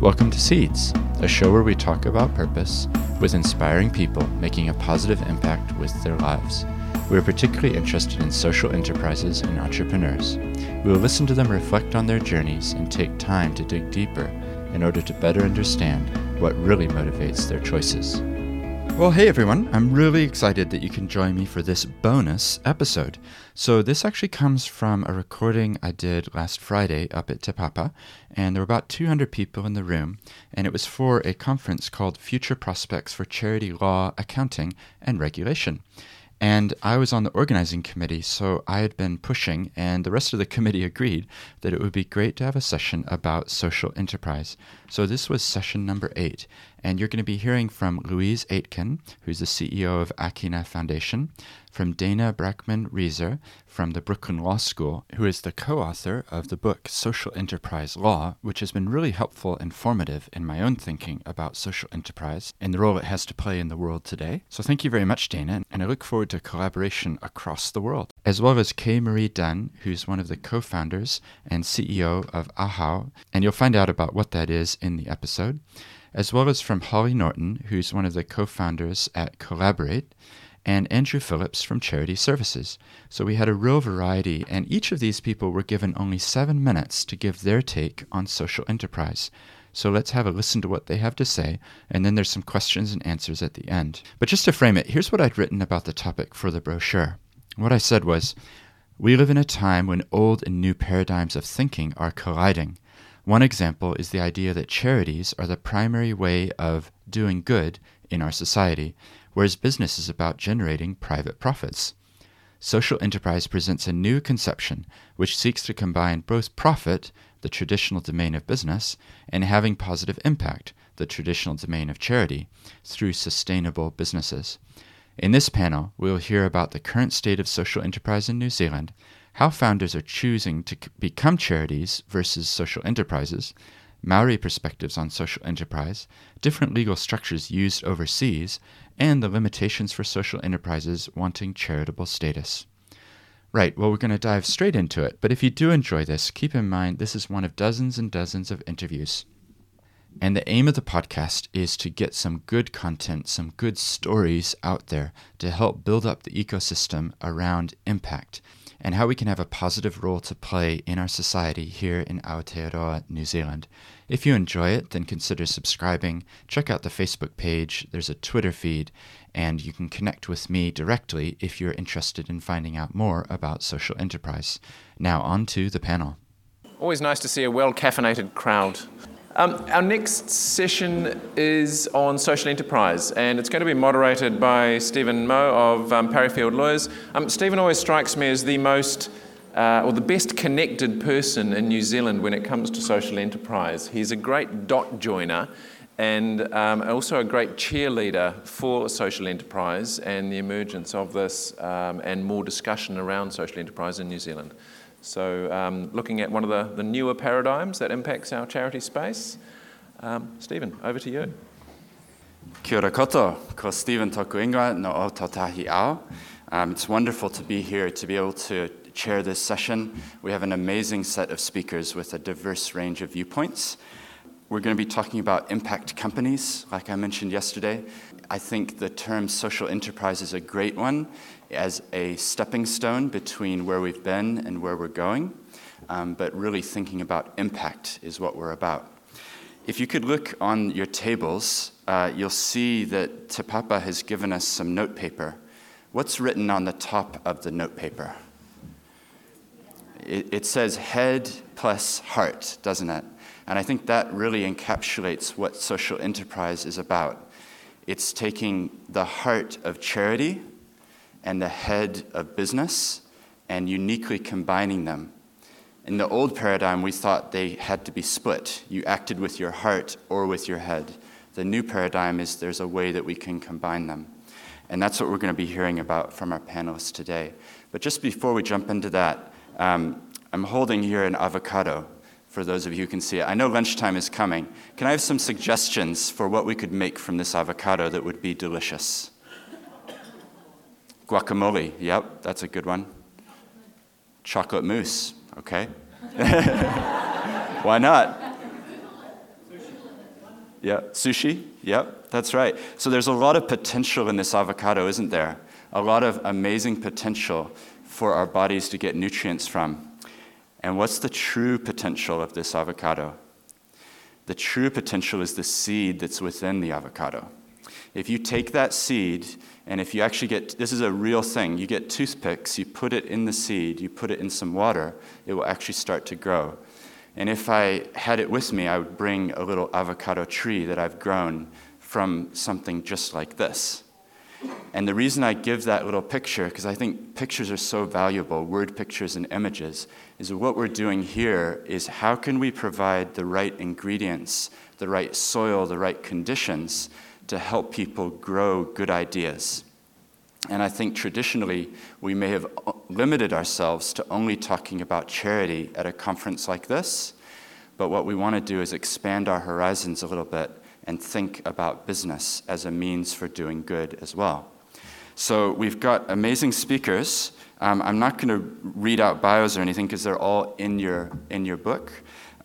Welcome to Seeds, a show where we talk about purpose with inspiring people making a positive impact with their lives. We are particularly interested in social enterprises and entrepreneurs. We will listen to them reflect on their journeys and take time to dig deeper in order to better understand what really motivates their choices. Well, hey everyone, I'm really excited that you can join me for this bonus episode. So, this actually comes from a recording I did last Friday up at Te Papa, and there were about 200 people in the room, and it was for a conference called Future Prospects for Charity Law, Accounting, and Regulation. And I was on the organizing committee, so I had been pushing, and the rest of the committee agreed that it would be great to have a session about social enterprise. So this was session number eight, and you're going to be hearing from Louise Aitken, who's the CEO of Akina Foundation, from Dana Brakman Reiser from the Brooklyn Law School, who is the co author of the book Social Enterprise Law, which has been really helpful and formative in my own thinking about social enterprise and the role it has to play in the world today. So thank you very much, Dana, and I look forward to collaboration across the world, as well as Kaye-Maree Dunn, who's one of the co founders and CEO of AHAO, and you'll find out about what that is in the episode, as well as from Holly Norton, who's one of the co founders at Collaborate and Andrew Phillips from Charity Services. So we had a real variety, and each of these people were given only seven minutes to give their take on social enterprise. So let's have a listen to what they have to say, and then there's some questions and answers at the end. But just to frame it, here's what I'd written about the topic for the brochure. What I said was We live in a time when old and new paradigms of thinking are colliding. One example is the idea that charities are the primary way of doing good in our society, whereas business is about generating private profits. Social enterprise presents a new conception which seeks to combine both profit, the traditional domain of business, and having positive impact, the traditional domain of charity, through sustainable businesses. In this panel, we will hear about the current state of social enterprise in New Zealand, how founders are choosing to become charities versus social enterprises, Maori perspectives on social enterprise, different legal structures used overseas, and the limitations for social enterprises wanting charitable status. Right, well, we're going to dive straight into it, but if you do enjoy this, keep in mind this is one of dozens and dozens of interviews. And the aim of the podcast is to get some good content, some good stories out there to help build up the ecosystem around impact and how we can have a positive role to play in our society here in Aotearoa, New Zealand. If you enjoy it, then consider subscribing. Check out the Facebook page, there's a Twitter feed, and you can connect with me directly if you're interested in finding out more about social enterprise. Now, on to the panel. Always nice to see a well caffeinated crowd. Um, our next session is on social enterprise, and it's going to be moderated by Stephen Moe of um, Parry Field Lawyers. Um, Stephen always strikes me as the most uh, or the best connected person in New Zealand when it comes to social enterprise. He's a great dot joiner and um, also a great cheerleader for social enterprise and the emergence of this um, and more discussion around social enterprise in New Zealand. So, um, looking at one of the, the newer paradigms that impacts our charity space. Um, Stephen, over to you. Kia ora koto, ko Stephen toku ingoa no o Ao. Um, it's wonderful to be here to be able to chair this session. We have an amazing set of speakers with a diverse range of viewpoints. We're going to be talking about impact companies, like I mentioned yesterday. I think the term social enterprise is a great one as a stepping stone between where we've been and where we're going, um, but really thinking about impact is what we're about. If you could look on your tables, uh, you'll see that Te Papa has given us some notepaper. What's written on the top of the notepaper? It, it says head plus heart, doesn't it? And I think that really encapsulates what social enterprise is about. It's taking the heart of charity and the head of business and uniquely combining them. In the old paradigm, we thought they had to be split. You acted with your heart or with your head. The new paradigm is there's a way that we can combine them. And that's what we're going to be hearing about from our panelists today. But just before we jump into that, um, I'm holding here an avocado for those of you who can see it. I know lunchtime is coming. Can I have some suggestions for what we could make from this avocado that would be delicious? Guacamole, yep, that's a good one. Chocolate mousse, okay. Why not? Yeah, sushi. Yep, that's right. So there's a lot of potential in this avocado, isn't there? A lot of amazing potential for our bodies to get nutrients from. And what's the true potential of this avocado? The true potential is the seed that's within the avocado. If you take that seed, and if you actually get this is a real thing, you get toothpicks, you put it in the seed, you put it in some water, it will actually start to grow. And if I had it with me, I would bring a little avocado tree that I've grown from something just like this. And the reason I give that little picture, because I think pictures are so valuable, word pictures and images, is what we're doing here is how can we provide the right ingredients, the right soil, the right conditions to help people grow good ideas. And I think traditionally we may have limited ourselves to only talking about charity at a conference like this. But what we want to do is expand our horizons a little bit and think about business as a means for doing good as well. So we've got amazing speakers. Um, I'm not going to read out bios or anything because they're all in your, in your book.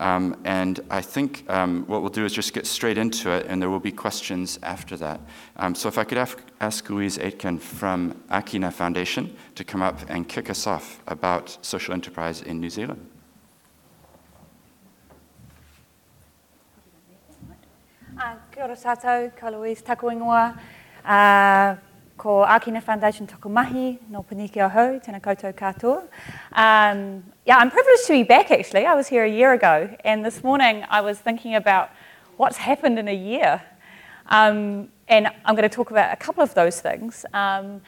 Um, and I think um, what we'll do is just get straight into it, and there will be questions after that. Um, so if I could ask, ask Louise Aitken from Akina Foundation to come up and kick us off about social enterprise in New Zealand. Uh, kia ora Louise. Uh, ko Akina Foundation Tokumahi, no Paniki Oho, tēnā koutou katoa. Um, yeah, I'm privileged to be back actually. I was here a year ago, and this morning I was thinking about what's happened in a year. Um, and I'm going to talk about a couple of those things, um,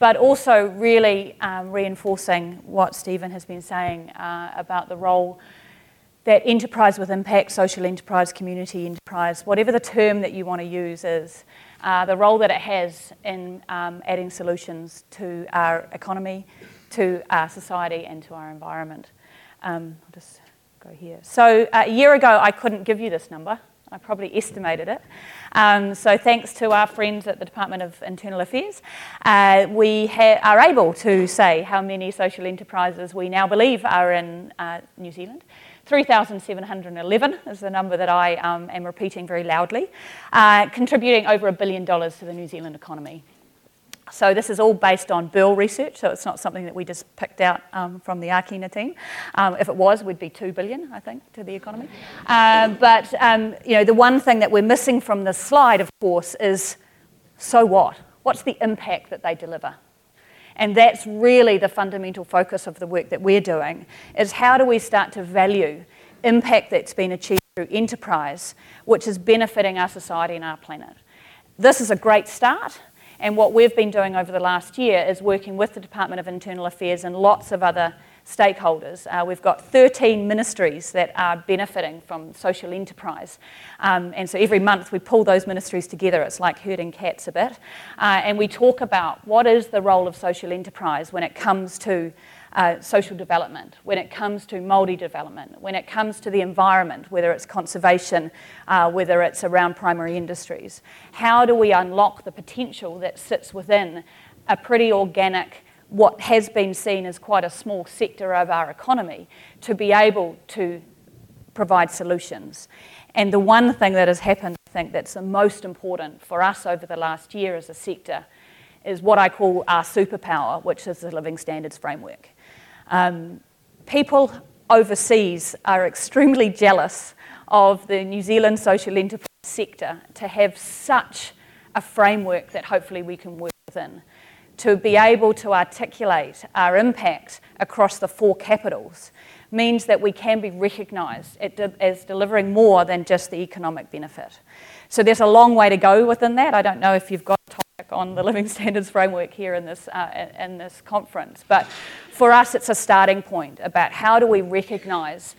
but also really um, reinforcing what Stephen has been saying uh, about the role that enterprise with impact, social enterprise, community enterprise, whatever the term that you want to use is, uh, the role that it has in um, adding solutions to our economy, to our society, and to our environment. Um, I'll just go here. So uh, a year ago, I couldn't give you this number. I probably estimated it. Um, so thanks to our friends at the Department of Internal Affairs, uh, we ha- are able to say how many social enterprises we now believe are in uh, New Zealand. 3,711 is the number that I um, am repeating very loudly, uh, contributing over a billion dollars to the New Zealand economy. So this is all based on Bill research, so it's not something that we just picked out um, from the Akina team. Um, if it was, we'd be two billion, I think, to the economy. Um, but um, you know, the one thing that we're missing from this slide, of course, is so what? What's the impact that they deliver? And that's really the fundamental focus of the work that we're doing, is how do we start to value impact that's been achieved through enterprise, which is benefiting our society and our planet. This is a great start, and what we've been doing over the last year is working with the Department of Internal Affairs and lots of other stakeholders. Uh, we've got 13 ministries that are benefiting from social enterprise. Um, and so every month we pull those ministries together. It's like herding cats a bit. Uh, and we talk about what is the role of social enterprise when it comes to uh, social development, when it comes to Māori development, when it comes to the environment, whether it's conservation, uh, whether it's around primary industries. How do we unlock the potential that sits within a pretty organic what has been seen as quite a small sector of our economy to be able to provide solutions. And the one thing that has happened, I think, that's the most important for us over the last year as a sector is what I call our superpower, which is the Living Standards Framework. Um, people overseas are extremely jealous of the New Zealand social enterprise sector to have such a framework that hopefully we can work within to be able to articulate our impact across the four capitals means that we can be recognised as delivering more than just the economic benefit. So there's a long way to go within that. I don't know if you've got a topic on the Living Standards Framework here in this, uh, in this conference, but for us it's a starting point about how do we recognise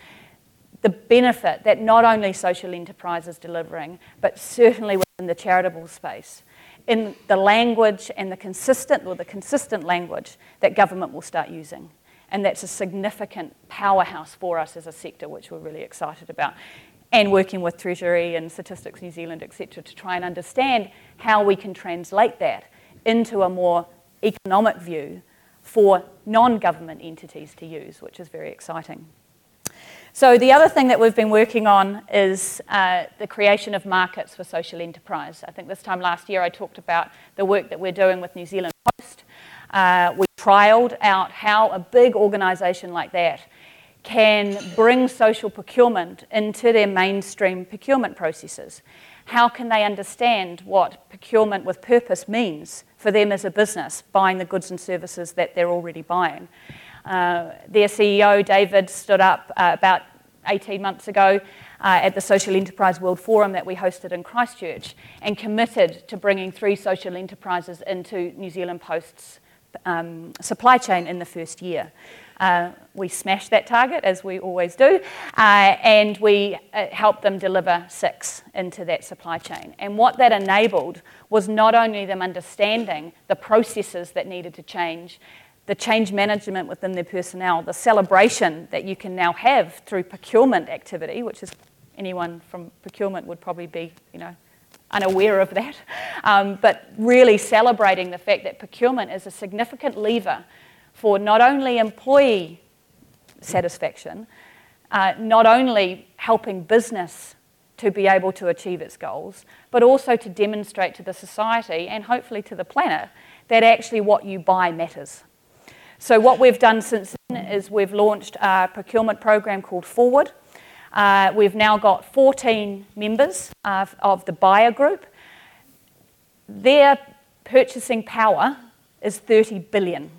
the benefit that not only social enterprise is delivering, but certainly within the charitable space in the language and the consistent or the consistent language that government will start using. And that's a significant powerhouse for us as a sector, which we're really excited about. And working with Treasury and Statistics New Zealand, etc., to try and understand how we can translate that into a more economic view for non government entities to use, which is very exciting. So, the other thing that we've been working on is uh, the creation of markets for social enterprise. I think this time last year I talked about the work that we're doing with New Zealand Post. Uh, we trialled out how a big organisation like that can bring social procurement into their mainstream procurement processes. How can they understand what procurement with purpose means for them as a business, buying the goods and services that they're already buying? Uh, their CEO, David, stood up uh, about 18 months ago uh, at the Social Enterprise World Forum that we hosted in Christchurch and committed to bringing three social enterprises into New Zealand Post's um, supply chain in the first year. Uh, we smash that target, as we always do, uh, and we uh, helped them deliver six into that supply chain. And what that enabled was not only them understanding the processes that needed to change, the change management within their personnel, the celebration that you can now have through procurement activity, which is anyone from procurement would probably be, you know, unaware of that, um, but really celebrating the fact that procurement is a significant lever for not only employee satisfaction, uh, not only helping business to be able to achieve its goals, but also to demonstrate to the society and hopefully to the planet that actually what you buy matters. So, what we've done since then is we've launched a procurement program called Forward. Uh, we've now got 14 members uh, of the buyer group. Their purchasing power is 30 billion.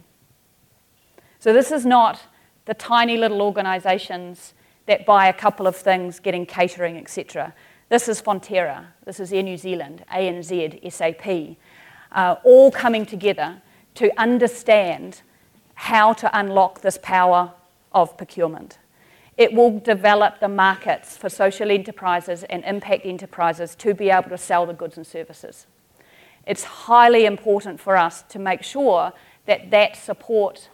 So, this is not the tiny little organisations that buy a couple of things, getting catering, etc. This is Fonterra, this is Air New Zealand, ANZ, SAP, uh, all coming together to understand how to unlock this power of procurement. It will develop the markets for social enterprises and impact enterprises to be able to sell the goods and services. It's highly important for us to make sure that that support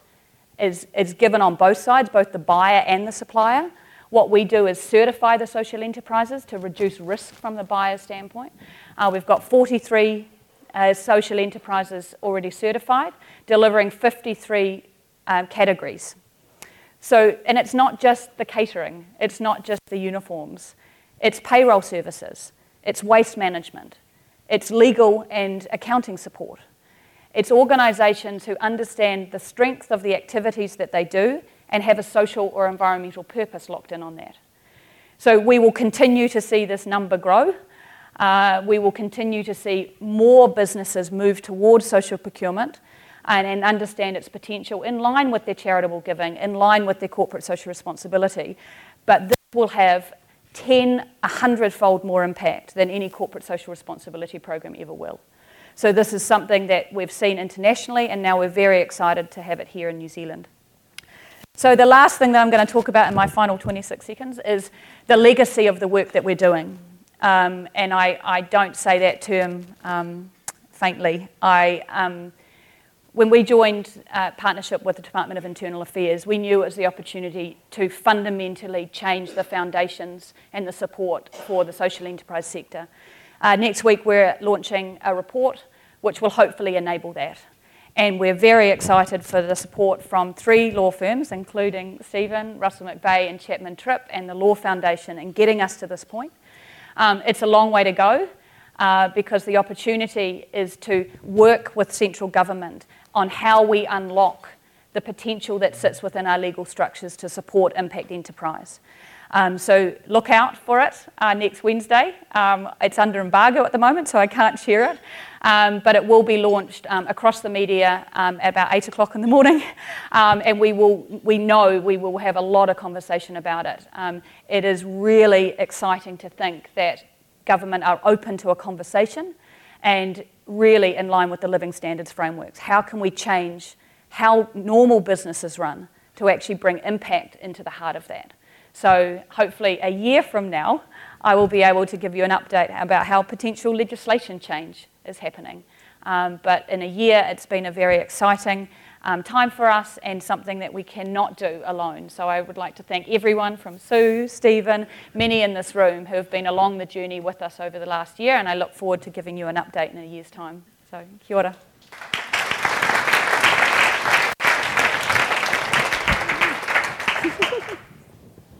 is, is given on both sides, both the buyer and the supplier. What we do is certify the social enterprises to reduce risk from the buyer's standpoint. Uh, we've got 43 uh, social enterprises already certified, delivering 53 um, categories. So, and it's not just the catering, it's not just the uniforms, it's payroll services, it's waste management, it's legal and accounting support. It's organisations who understand the strength of the activities that they do and have a social or environmental purpose locked in on that. So we will continue to see this number grow. Uh, we will continue to see more businesses move towards social procurement and, and understand its potential in line with their charitable giving, in line with their corporate social responsibility. But this will have 10, 100 fold more impact than any corporate social responsibility program ever will. So, this is something that we've seen internationally, and now we're very excited to have it here in New Zealand. So, the last thing that I'm going to talk about in my final 26 seconds is the legacy of the work that we're doing. Um, and I, I, don't say that term um, faintly. I, um, when we joined uh, partnership with the Department of Internal Affairs, we knew it was the opportunity to fundamentally change the foundations and the support for the social enterprise sector. Uh, next week, we're launching a report which will hopefully enable that. And we're very excited for the support from three law firms, including Stephen, Russell McVeagh, and Chapman Tripp, and the Law Foundation, in getting us to this point. Um, it's a long way to go. Uh, because the opportunity is to work with central government on how we unlock the potential that sits within our legal structures to support impact enterprise. Um, so look out for it uh, next Wednesday. Um, it's under embargo at the moment, so I can't share it. Um, but it will be launched um, across the media um, at about 8 o'clock in the morning. Um, and we, will, we know we will have a lot of conversation about it. it is really exciting to think that government are open to a conversation and really in line with the living standards frameworks. How can we change how normal businesses run to actually bring impact into the heart of that? So, hopefully, a year from now, I will be able to give you an update about how potential legislation change is happening. Um, but in a year, it's been a very exciting um, time for us and something that we cannot do alone. So I would like to thank everyone from Sue, Stephen, many in this room who have been along the journey with us over the last year, and I look forward to giving you an update in a year's time. So, kia ora.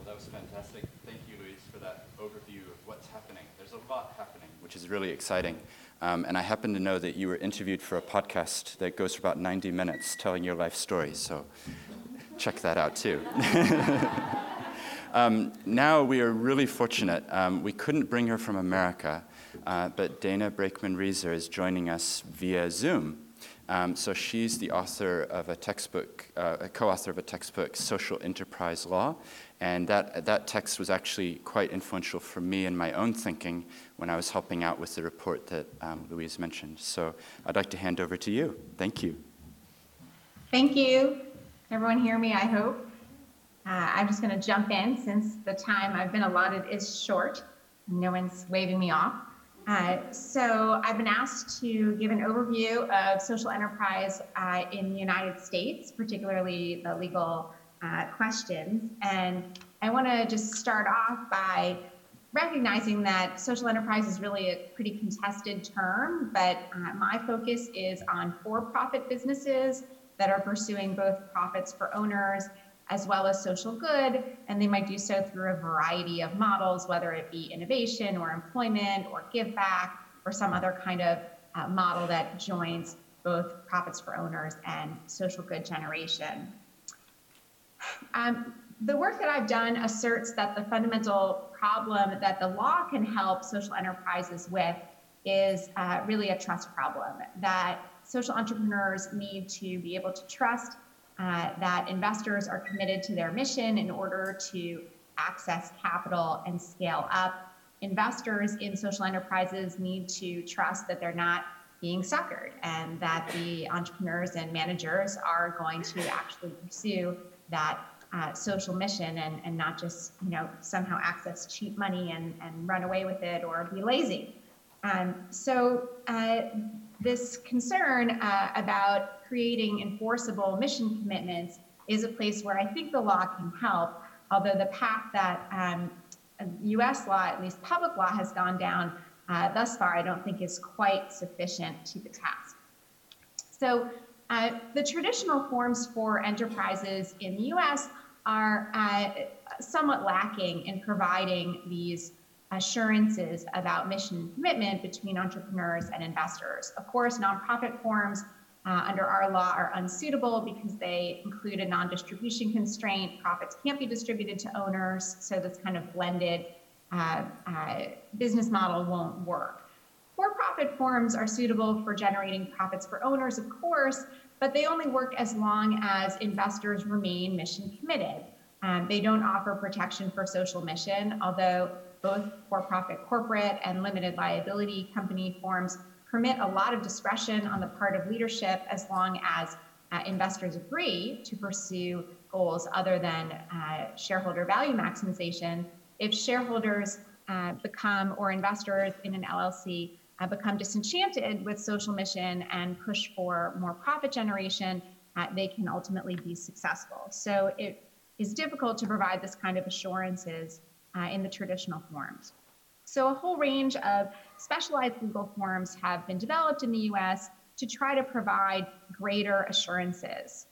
that was fantastic. a lot happening, which really exciting. Um, and I happen to know that you were interviewed for a podcast that goes for about 90 minutes telling your life story. So check that out too. um, now we are really fortunate. Um, we couldn't bring her from America, uh, but Dana Brakman Reiser is joining us via Zoom. Um, so she's the author of a textbook, uh, a co-author of a textbook, Social Enterprise Law, and that, that text was actually quite influential for me in my own thinking when I was helping out with the report that um, Louise mentioned. So I'd like to hand over to you. Thank you. Thank you. Everyone hear me, I hope. Uh, I'm just going to jump in since the time I've been allotted is short. No one's waving me off. Uh, so I've been asked to give an overview of social enterprise uh, in the United States, particularly the legal uh, questions. And I want to just start off by recognizing that social enterprise is really a pretty contested term, but uh, my focus is on for-profit businesses that are pursuing both profits for owners as well as social good, and they might do so through a variety of models, whether it be innovation or employment or give back or some other kind of uh, model that joins both profits for owners and social good generation. Um, the work that I've done asserts that the fundamental problem that the law can help social enterprises with is uh, really a trust problem, that social entrepreneurs need to be able to trust uh, that investors are committed to their mission in order to access capital and scale up. Investors in social enterprises need to trust that they're not being suckered and that the entrepreneurs and managers are going to actually pursue that uh, social mission and, and not just you know somehow access cheap money and, and run away with it or be lazy. Um, so uh, this concern uh, about creating enforceable mission commitments is a place where I think the law can help, although the path that um, US law, at least public law, has gone down uh, thus far, I don't think is quite sufficient to the task. So uh, the traditional forms for enterprises in the US are uh, somewhat lacking in providing these assurances about mission and commitment between entrepreneurs and investors. Of course, nonprofit forms uh, under our law are unsuitable because they include a non-distribution constraint. Profits can't be distributed to owners, so this kind of blended uh, uh, business model won't work. For-profit forms are suitable for generating profits for owners, of course, but they only work as long as investors remain mission committed. Um, they don't offer protection for social mission, although both for-profit corporate and limited liability company forms permit a lot of discretion on the part of leadership as long as uh, investors agree to pursue goals other than uh, shareholder value maximization. If shareholders uh, become or investors in an LLC uh, become disenchanted with social mission and push for more profit generation, uh, they can ultimately be successful. So it is difficult to provide this kind of assurances uh, in the traditional forms. So a whole range of specialized legal forms have been developed in the US to try to provide greater assurances.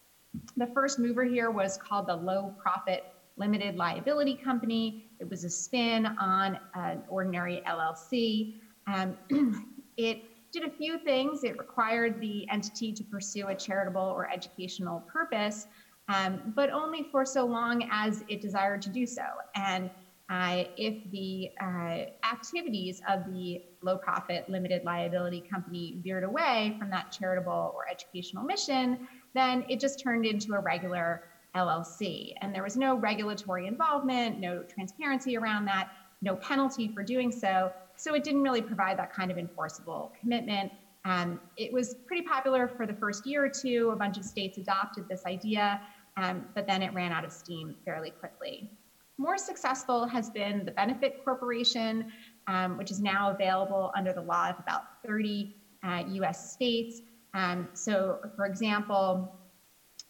The first mover here was called the Low Profit Limited Liability Company. It was a spin on an ordinary LLC. Um, it did a few things. It required the entity to pursue a charitable or educational purpose, um, but only for so long as it desired to do so. And uh, if the uh, activities of the low profit limited liability company veered away from that charitable or educational mission, then it just turned into a regular LLC. And there was no regulatory involvement, no transparency around that, no penalty for doing so. So it didn't really provide that kind of enforceable commitment. Um, it was pretty popular for the first year or two. A bunch of states adopted this idea, um, but then it ran out of steam fairly quickly. More successful has been the Benefit Corporation, um, which is now available under the law of about 30 uh, US states. Um, so, for example,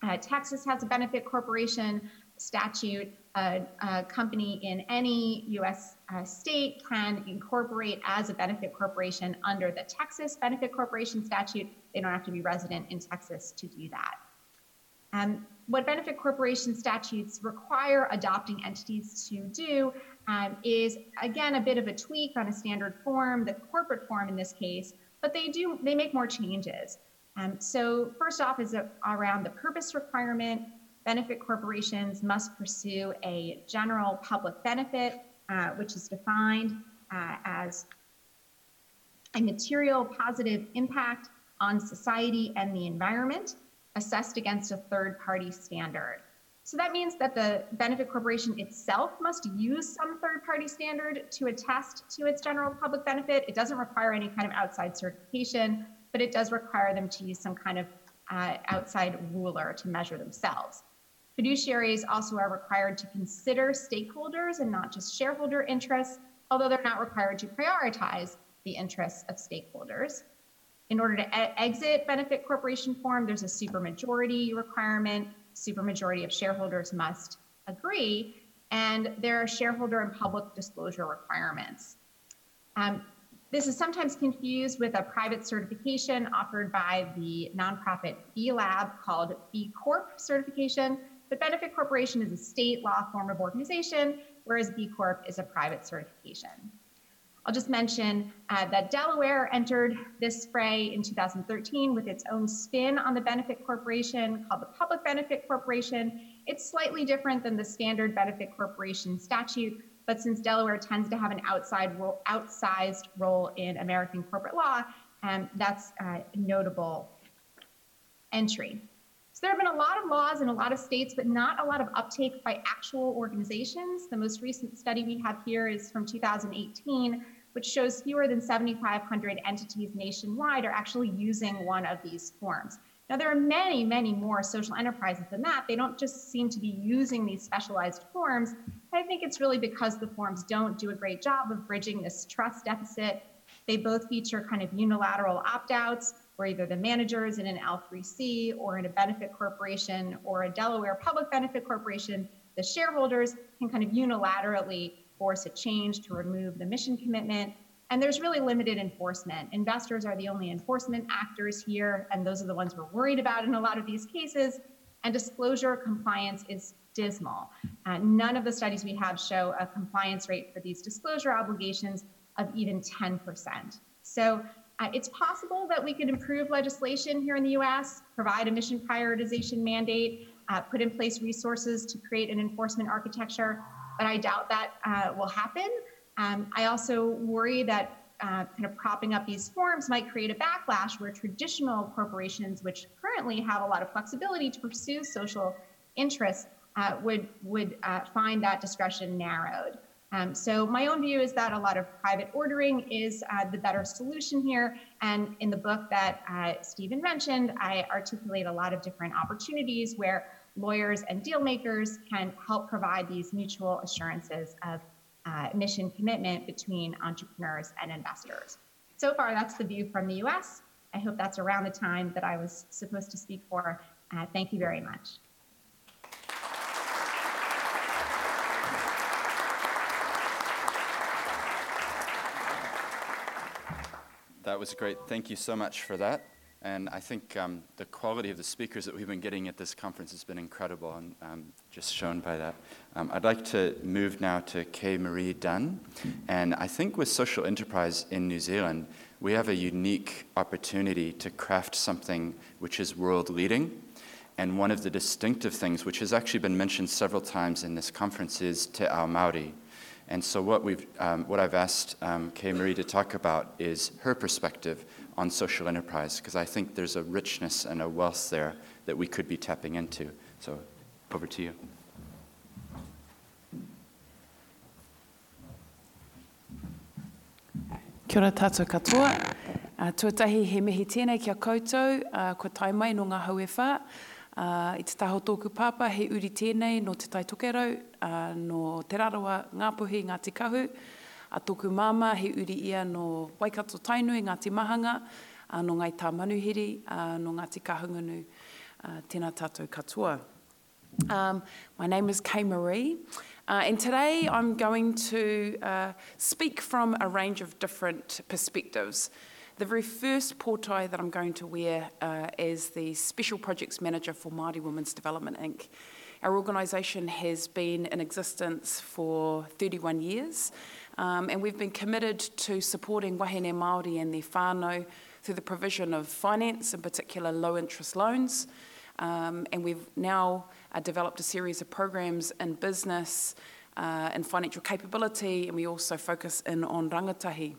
uh, Texas has a Benefit Corporation statute. A, a company in any US uh, state can incorporate as a benefit corporation under the Texas Benefit Corporation statute. They don't have to be resident in Texas to do that. Um, what benefit corporation statutes require adopting entities to do um, is again a bit of a tweak on a standard form, the corporate form in this case, but they do they make more changes. Um, so first off is a, around the purpose requirement. Benefit corporations must pursue a general public benefit, uh, which is defined uh, as a material positive impact on society and the environment assessed against a third party standard. So that means that the benefit corporation itself must use some third party standard to attest to its general public benefit. It doesn't require any kind of outside certification, but it does require them to use some kind of uh, outside ruler to measure themselves. Fiduciaries also are required to consider stakeholders and not just shareholder interests, although they're not required to prioritize the interests of stakeholders. In order to e- exit benefit corporation form, there's a supermajority requirement supermajority of shareholders must agree, and there are shareholder and public disclosure requirements. Um, this is sometimes confused with a private certification offered by the nonprofit B Lab called B Corp certification. But Benefit Corporation is a state law form of organization, whereas B Corp is a private certification. I'll just mention uh, that Delaware entered this fray in 2013 with its own spin on the benefit corporation called the Public Benefit Corporation. It's slightly different than the standard benefit corporation statute, but since Delaware tends to have an outside role, outsized role in American corporate law, um, that's a notable entry. So there have been a lot of laws in a lot of states, but not a lot of uptake by actual organizations. The most recent study we have here is from 2018, which shows fewer than 7,500 entities nationwide are actually using one of these forms. Now, there are many, many more social enterprises than that. They don't just seem to be using these specialized forms. I think it's really because the forms don't do a great job of bridging this trust deficit. They both feature kind of unilateral opt outs, where either the managers in an L3C or in a benefit corporation or a Delaware public benefit corporation, the shareholders can kind of unilaterally force a change to remove the mission commitment. And there's really limited enforcement. Investors are the only enforcement actors here, and those are the ones we're worried about in a lot of these cases. And disclosure compliance is dismal. Uh, none of the studies we have show a compliance rate for these disclosure obligations of even 10%. So uh, it's possible that we could improve legislation here in the US, provide a mission prioritization mandate, uh, put in place resources to create an enforcement architecture but I doubt that uh, will happen. Um, I also worry that uh, kind of propping up these forms might create a backlash where traditional corporations, which currently have a lot of flexibility to pursue social interests, uh, would would find that discretion narrowed. Um, so my own view is that a lot of private ordering is uh, the better solution here. And in the book that uh, Stephen mentioned, I articulate a lot of different opportunities where lawyers and deal makers can help provide these mutual assurances of uh, mission commitment between entrepreneurs and investors. So far, that's the view from the US. I hope that's around the time that I was supposed to speak for. Uh, thank you very much. That was great. Thank you so much for that. And I think um, the quality of the speakers that we've been getting at this conference has been incredible and um, just shown by that. Um, I'd like to move now to Kaye-Maree Dunn. And I think with social enterprise in New Zealand, we have a unique opportunity to craft something which is world leading. And one of the distinctive things, which has actually been mentioned several times in this conference, is Te Ao Māori. And so what, we've, um, what I've asked um, Kaye-Maree to talk about is her perspective on social enterprise, because I think there's a richness and a wealth there that we could be tapping into. So, over to you. Kia ora tātou katoa. Uh, tuatahi he mihi tēnei kia koutou, uh, ko tai mai no ngā hauewha. Uh, I te taho tōku pāpā, he uri tēnei no te tai tokerau, uh, no te rarawa ngāpuhi Ngāti Kahu, a tōku māma he uri ia no Waikato Tainui, Ngāti Mahanga, uh, no Ngai Tā Manuhiri, uh, no Ngāti Kahungunu, uh, tēnā tātou katoa. Um, my name is Kay Marie, uh, and today I'm going to uh, speak from a range of different perspectives. The very first portai that I'm going to wear uh, is the Special Projects Manager for Māori Women's Development Inc. Our organisation has been in existence for 31 years, um, and we've been committed to supporting wahine Māori and their whānau through the provision of finance, in particular low interest loans. Um, and we've now uh, developed a series of programs in business uh, and financial capability, and we also focus in on rangatahi.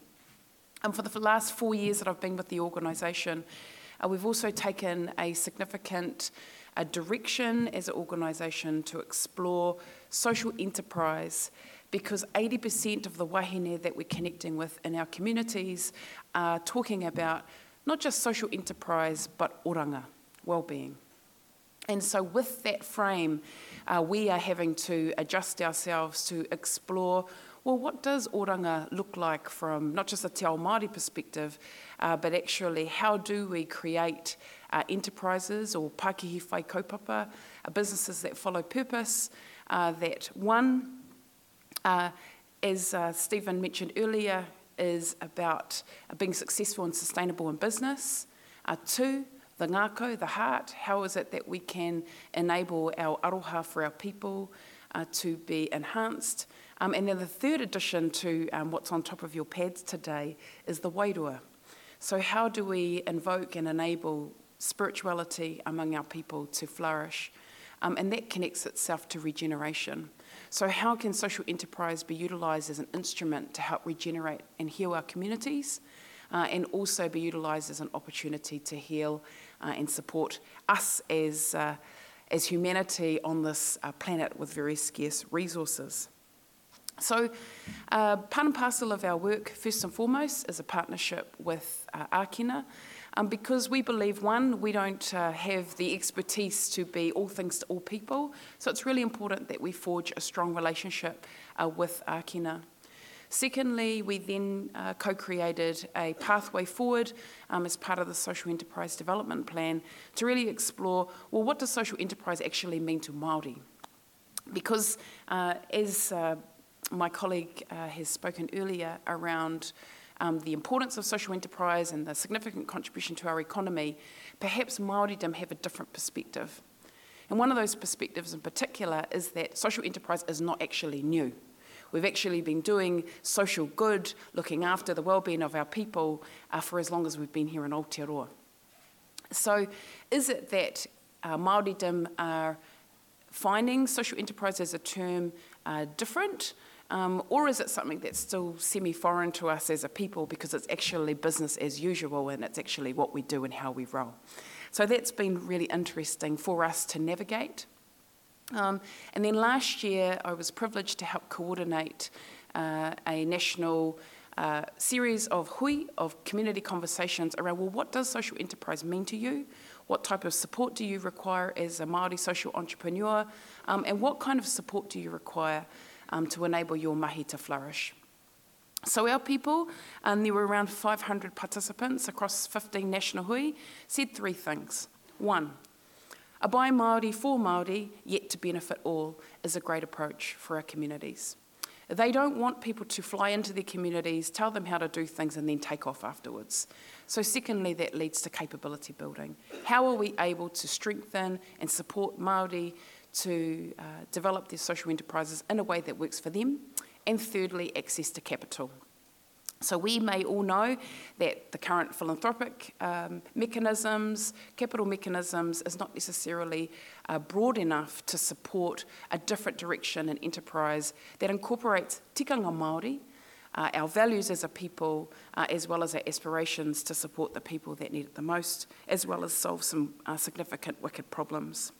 And for the last four years that I've been with the organisation, uh, we've also taken a significant uh, direction as an organisation to explore social enterprise because 80% of the wahine that we're connecting with in our communities are talking about not just social enterprise but oranga, well-being. And so, with that frame, uh, we are having to adjust ourselves to explore well, what does oranga look like from not just a Te Ao Māori perspective, uh, but actually how do we create uh, enterprises or Pākihi whai kaupapa, uh, businesses that follow purpose, uh, that one, uh, as uh, Stephen mentioned earlier, is about being successful and sustainable in business. two, the ngākau, the heart, how is it that we can enable our aroha for our people to be enhanced? Um, and then the third addition to um, what's on top of your pads today is the wairua. So, how do we invoke and enable spirituality among our people to flourish? Um, and that connects itself to regeneration. So, how can social enterprise be utilised as an instrument to help regenerate and heal our communities, uh, and also be utilised as an opportunity to heal uh, and support us as, uh, as humanity on this uh, planet with very scarce resources? So, uh, part and parcel of our work, first and foremost, is a partnership with uh, Ākina, um, because we believe, one, we don't uh, have the expertise to be all things to all people, so it's really important that we forge a strong relationship uh, with Ākina. Secondly, we then uh, co created a pathway forward um, as part of the Social Enterprise Development Plan to really explore well, what does social enterprise actually mean to Māori? Because uh, as uh, my colleague uh, has spoken earlier around um, the importance of social enterprise and the significant contribution to our economy, perhaps Māoridom have a different perspective. And one of those perspectives in particular is that social enterprise is not actually new. We've actually been doing social good, looking after the well-being of our people uh, for as long as we've been here in Aotearoa. So is it that uh, Māoridom are finding social enterprise as a term uh, different? Um, or is it something that's still semi foreign to us as a people because it's actually business as usual and it's actually what we do and how we roll? So that's been really interesting for us to navigate. Um, and then last year, I was privileged to help coordinate uh, a national uh, series of hui, of community conversations around well, what does social enterprise mean to you? What type of support do you require as a Māori social entrepreneur? Um, and what kind of support do you require um, to enable your mahi to flourish. So our people, and there were around 500 participants across 15 national hui, said three things. One, a by Māori for Māori, yet to benefit all, is a great approach for our communities. They don't want people to fly into their communities, tell them how to do things, and then take off afterwards. So, secondly, that leads to capability building. How are we able to strengthen and support Māori to uh, develop their social enterprises in a way that works for them. And thirdly, access to capital. So we may all know that the current philanthropic um, mechanisms, capital mechanisms, is not necessarily uh, broad enough to support a different direction and enterprise that incorporates tikanga Māori, uh, our values as a people, uh, as well as our aspirations to support the people that need it the most, as well as solve some uh, significant wicked problems.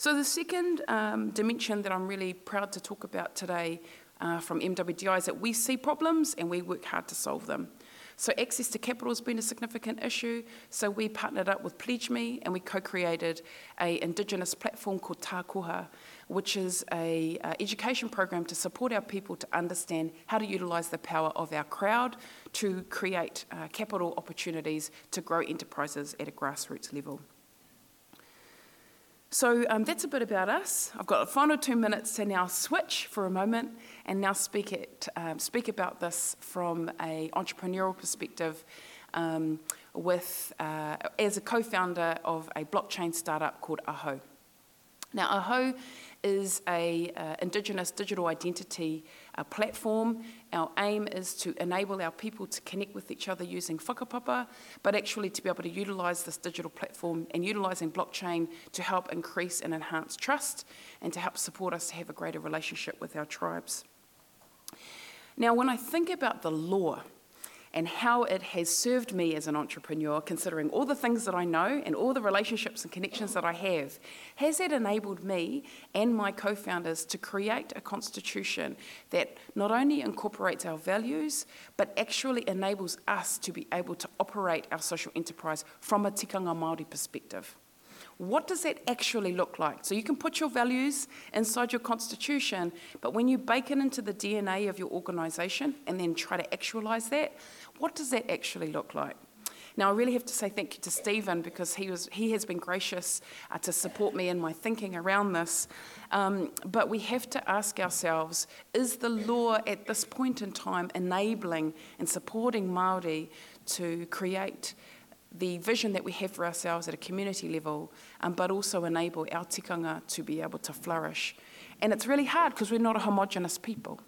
So, the second um, dimension that I'm really proud to talk about today uh, from MWDI is that we see problems and we work hard to solve them. So, access to capital has been a significant issue. So, we partnered up with Pledge Me and we co created an Indigenous platform called Tākoha, which is an uh, education program to support our people to understand how to utilise the power of our crowd to create uh, capital opportunities to grow enterprises at a grassroots level. So um, that's a bit about us. I've got a final two minutes to now switch for a moment and now speak, it, um, speak about this from an entrepreneurial perspective um, with, uh, as a co-founder of a blockchain startup called Aho. Now, Aho is a uh, Indigenous digital identity uh, platform. Our aim is to enable our people to connect with each other using whakapapa, but actually to be able to utilise this digital platform and utilising blockchain to help increase and enhance trust and to help support us to have a greater relationship with our tribes. Now, when I think about the law, and how it has served me as an entrepreneur, considering all the things that I know and all the relationships and connections that I have, has it enabled me and my co founders to create a constitution that not only incorporates our values, but actually enables us to be able to operate our social enterprise from a tikanga Māori perspective? What does that actually look like? So you can put your values inside your constitution, but when you bake it into the DNA of your organisation and then try to actualise that, what does that actually look like? Now, I really have to say thank you to Stephen because he, was, he has been gracious uh, to support me in my thinking around this. Um, but we have to ask ourselves is the law at this point in time enabling and supporting Māori to create the vision that we have for ourselves at a community level, um, but also enable our tikanga to be able to flourish? And it's really hard because we're not a homogenous people.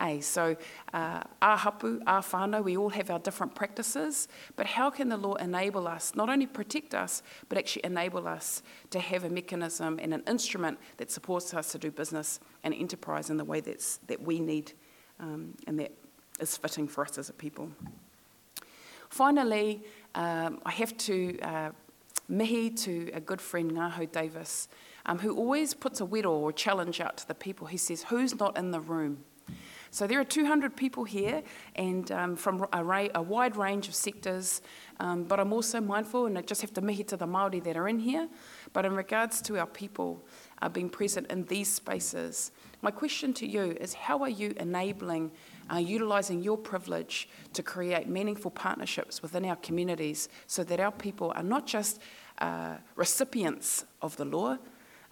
A. So, uh, our hapu, our whānau, we all have our different practices, but how can the law enable us, not only protect us, but actually enable us to have a mechanism and an instrument that supports us to do business and enterprise in the way that's, that we need um, and that is fitting for us as a people? Finally, um, I have to uh, mihi to a good friend, Ngaho Davis, um, who always puts a wero or challenge out to the people. He says, Who's not in the room? So there are 200 people here and um, from a, ra- a, wide range of sectors, um, but I'm also mindful, and I just have to mihi to the Māori that are in here, but in regards to our people uh, being present in these spaces, my question to you is how are you enabling, uh, utilising your privilege to create meaningful partnerships within our communities so that our people are not just uh, recipients of the law,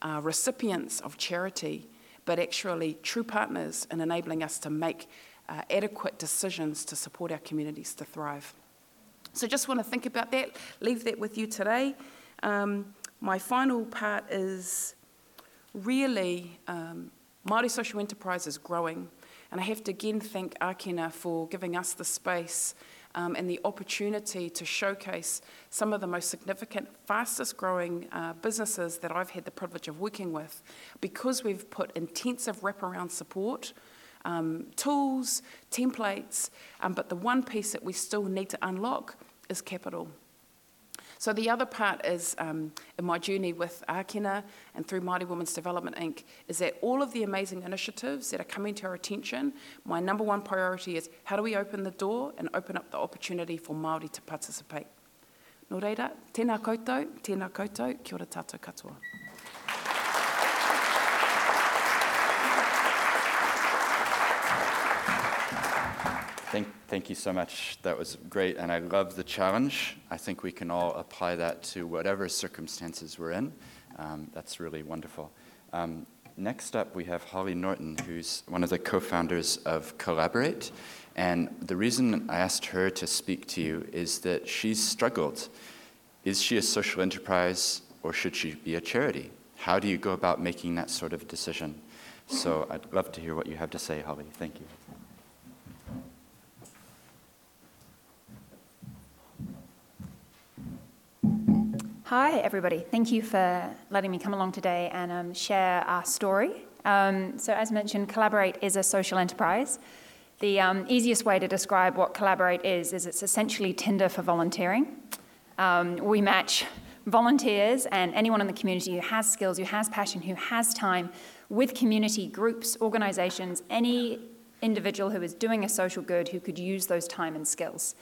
uh, recipients of charity, but actually true partners in enabling us to make uh, adequate decisions to support our communities to thrive. So, just want to think about that, leave that with you today. Um, my final part is really um, Māori social enterprise is growing, and I have to again thank Akina for giving us the space um, and the opportunity to showcase some of the most significant, fastest growing uh, businesses that I've had the privilege of working with because we've put intensive wraparound support. Um, tools, templates, um, but the one piece that we still need to unlock is capital. So the other part is um, in my journey with Akina and through Māori Women's Development Inc. is that all of the amazing initiatives that are coming to our attention, my number one priority is how do we open the door and open up the opportunity for Māori to participate. Nō reira, tēnā koutou, tēnā koutou, kia ora tātou katoa. Thank, thank you so much. That was great, and I love the challenge. I think we can all apply that to whatever circumstances we're in. Um, that's really wonderful. Um, next up, we have Holly Norton, who's one of the co founders of Collaborate. And the reason I asked her to speak to you is that she's struggled. Is she a social enterprise or should she be a charity? How do you go about making that sort of decision? So I'd love to hear what you have to say, Holly. Thank you. Hi, everybody. Thank you for letting me come along today and um, share our story. Um, so, as mentioned, Collaborate is a social enterprise. The um, easiest way to describe what Collaborate is is it's essentially Tinder for volunteering. Um, we match volunteers and anyone in the community who has skills, who has passion, who has time with community groups, organizations, any individual who is doing a social good who could use those time and skills.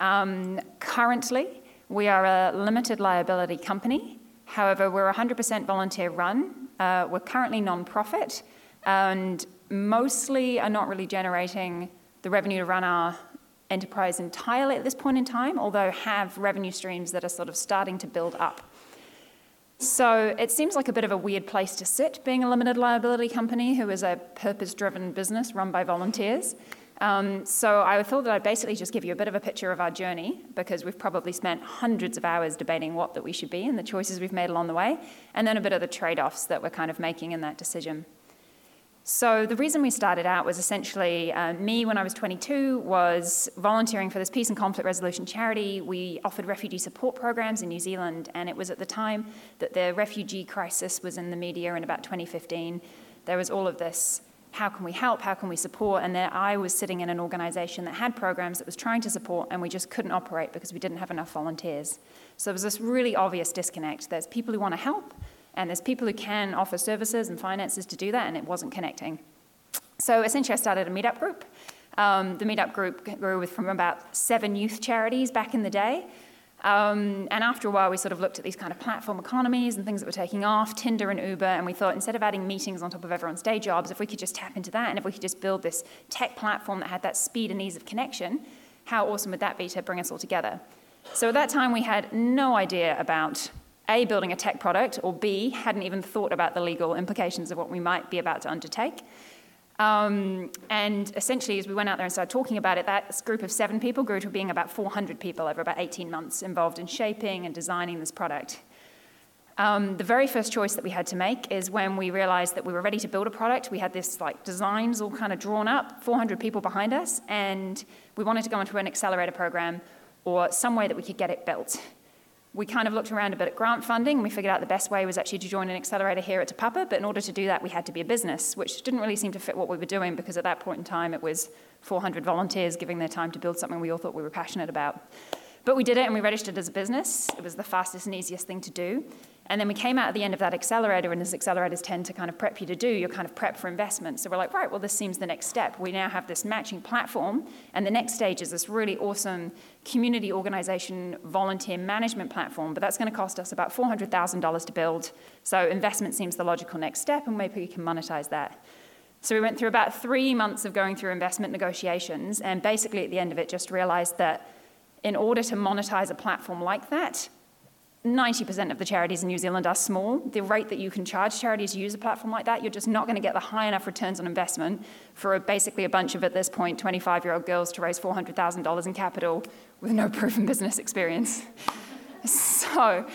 Um, currently, we are a limited liability company. However, we're 100% volunteer run. Uh, we're currently non-profit and mostly are not really generating the revenue to run our enterprise entirely at this point in time, although have revenue streams that are sort of starting to build up. So it seems like a bit of a weird place to sit, being a limited liability company who is a purpose driven business run by volunteers. Um, so I thought that I'd basically just give you a bit of a picture of our journey because we've probably spent hundreds of hours debating what that we should be and the choices we've made along the way, and then a bit of the trade-offs that we're kind of making in that decision. So the reason we started out was essentially uh, me when I was 22 was volunteering for this peace and conflict resolution charity. We offered refugee support programs in New Zealand, and it was at the time that the refugee crisis was in the media in about 2015. There was all of this how can we help, how can we support, and there I was sitting in an organization that had programs that was trying to support, and we just couldn't operate because we didn't have enough volunteers. So there was this really obvious disconnect. There's people who want to help, and there's people who can offer services and finances to do that, and it wasn't connecting. So essentially, I started a meetup group. Um, the meetup group grew from about seven youth charities back in the day. Um, and after a while, we sort of looked at these kind of platform economies and things that were taking off, Tinder and Uber, and we thought instead of adding meetings on top of everyone's day jobs, if we could just tap into that and if we could just build this tech platform that had that speed and ease of connection, how awesome would that be to bring us all together? So at that time, we had no idea about A, building a tech product, or B, hadn't even thought about the legal implications of what we might be about to undertake. Um, and essentially, as we went out there and started talking about it, that group of seven people grew to being about 400 people over about 18 months involved in shaping and designing this product. Um, the very first choice that we had to make is when we realized that we were ready to build a product. We had this like designs all kind of drawn up, 400 people behind us, and we wanted to go into an accelerator program or some way that we could get it built. We kind of looked around a bit at grant funding and we figured out the best way was actually to join an accelerator here at Te Papa, but in order to do that, we had to be a business, which didn't really seem to fit what we were doing because at that point in time, it was 400 volunteers giving their time to build something we all thought we were passionate about. But we did it and we registered as a business. It was the fastest and easiest thing to do. And then we came out at the end of that accelerator, and as accelerators tend to kind of prep you to do, you're kind of prep for investment. So we're like, right, well, this seems the next step. We now have this matching platform, and the next stage is this really awesome community organization volunteer management platform, but that's going to cost us about $400,000 to build. So investment seems the logical next step, and maybe we can monetize that. So we went through about three months of going through investment negotiations, and basically at the end of it, just realized that in order to monetize a platform like that, 90% of the charities in New Zealand are small. The rate that you can charge charities to use a platform like that, you're just not going to get the high enough returns on investment for a, basically a bunch of, at this point, 25 year old girls to raise $400,000 in capital with no proven business experience. so,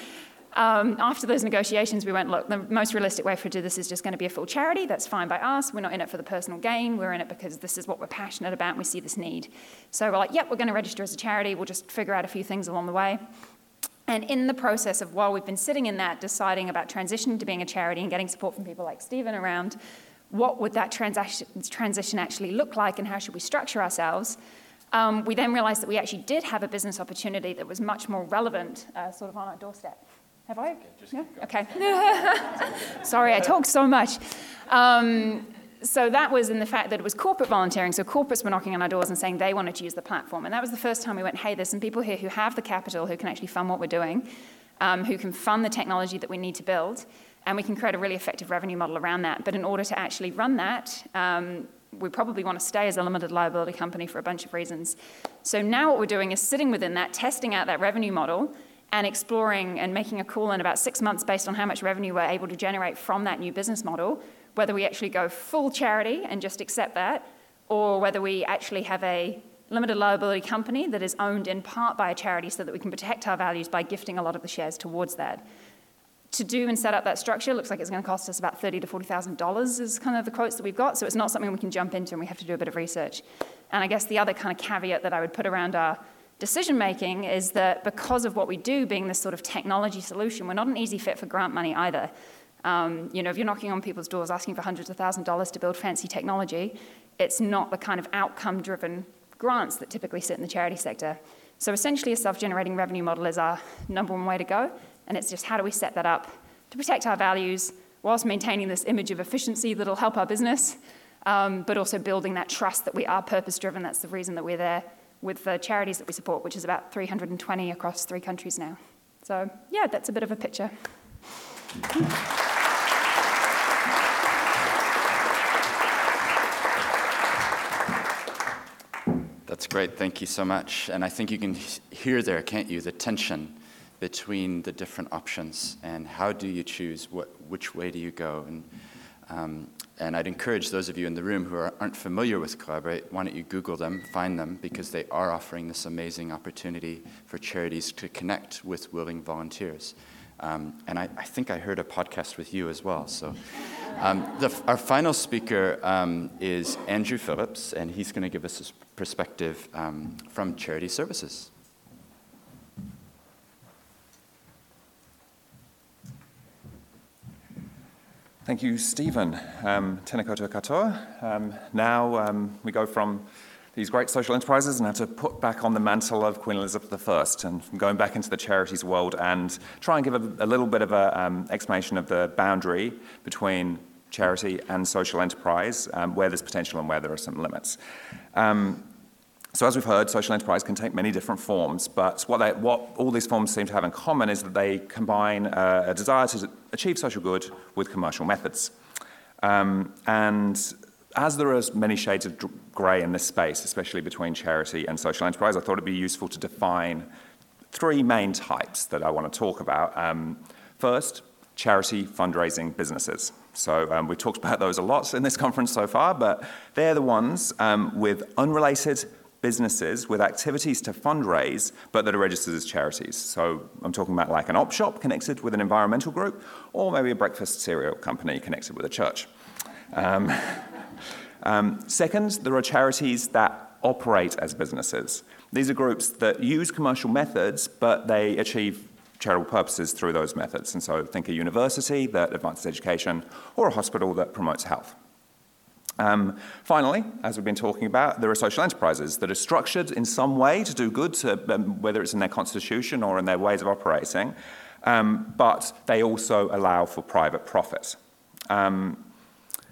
um, after those negotiations, we went, look, the most realistic way for to do this is just going to be a full charity. That's fine by us. We're not in it for the personal gain. We're in it because this is what we're passionate about we see this need. So we're like, yep, we're going to register as a charity. We'll just figure out a few things along the way. And in the process of while we've been sitting in that, deciding about transitioning to being a charity and getting support from people like Stephen around what would that transition actually look like and how should we structure ourselves, um, we then realized that we actually did have a business opportunity that was much more relevant, uh, sort of on our doorstep. Have I? Yeah? Okay. Sorry, I talk so much. Um, so that was in the fact that it was corporate volunteering. So corporates were knocking on our doors and saying they wanted to use the platform. And that was the first time we went, hey, there's some people here who have the capital, who can actually fund what we're doing, um, who can fund the technology that we need to build, and we can create a really effective revenue model around that. But in order to actually run that, um, we probably want to stay as a limited liability company for a bunch of reasons. So now what we're doing is sitting within that, testing out that revenue model, and exploring and making a call in about six months based on how much revenue we're able to generate from that new business model whether we actually go full charity and just accept that, or whether we actually have a limited liability company that is owned in part by a charity so that we can protect our values by gifting a lot of the shares towards that. To do and set up that structure looks like it's going to cost us about thirty to forty thousand dollars is kind of the quotes that we've got. So it's not something we can jump into, and we have to do a bit of research. And I guess the other kind of caveat that I would put around our decision making is that because of what we do, being this sort of technology solution, we're not an easy fit for grant money either. Um, you know, if you're knocking on people's doors asking for hundreds of thousands of dollars to build fancy technology, it's not the kind of outcome driven grants that typically sit in the charity sector. So essentially, a self generating revenue model is our number one way to go. And it's just how do we set that up to protect our values whilst maintaining this image of efficiency that'll help our business, um, but also building that trust that we are purpose driven. That's the reason that we're there with the charities that we support, which is about 320 across three countries now. So, yeah, that's a bit of a picture. That's great. Thank you so much. And I think you can hear there, can't you, the tension between the different options and how do you choose what, which way do you go. And Um, and I'd encourage those of you in the room who are, aren't familiar with Collaborate, why don't you Google them, find them, because they are offering this amazing opportunity for charities to connect with willing volunteers. Um, and I, I, think I heard a podcast with you as well. So, um, the, our final speaker um, is Andrew Phillips, and he's going to give us his perspective um, from Charity Services. Thank you, Stephen. Um, tēnā katoa. Um, now um, we go from these great social enterprises and have to put back on the mantle of Queen Elizabeth I and going back into the charities world and try and give a, a little bit of an um, explanation of the boundary between charity and social enterprise, um, where there's potential and where there are some limits. Um, so as we've heard, social enterprise can take many different forms, but what, they, what all these forms seem to have in common is that they combine uh, a desire to achieve social good with commercial methods. Um, and as there are many shades of grey in this space, especially between charity and social enterprise, I thought it'd be useful to define three main types that I want to talk about. Um, first, charity fundraising businesses. So um, we've talked about those a lot in this conference so far, but they're the ones um, with unrelated businesses with activities to fundraise, but that are registered as charities. So I'm talking about like an op shop connected with an environmental group, or maybe a breakfast cereal company connected with a church. Um, um, second, there are charities that operate as businesses. These are groups that use commercial methods, but they achieve charitable purposes through those methods. And so think a university that advances education, or a hospital that promotes health. Um, finally, as we've been talking about, there are social enterprises that are structured in some way to do good, to, um, whether it's in their constitution or in their ways of operating, um, but they also allow for private profit. Um,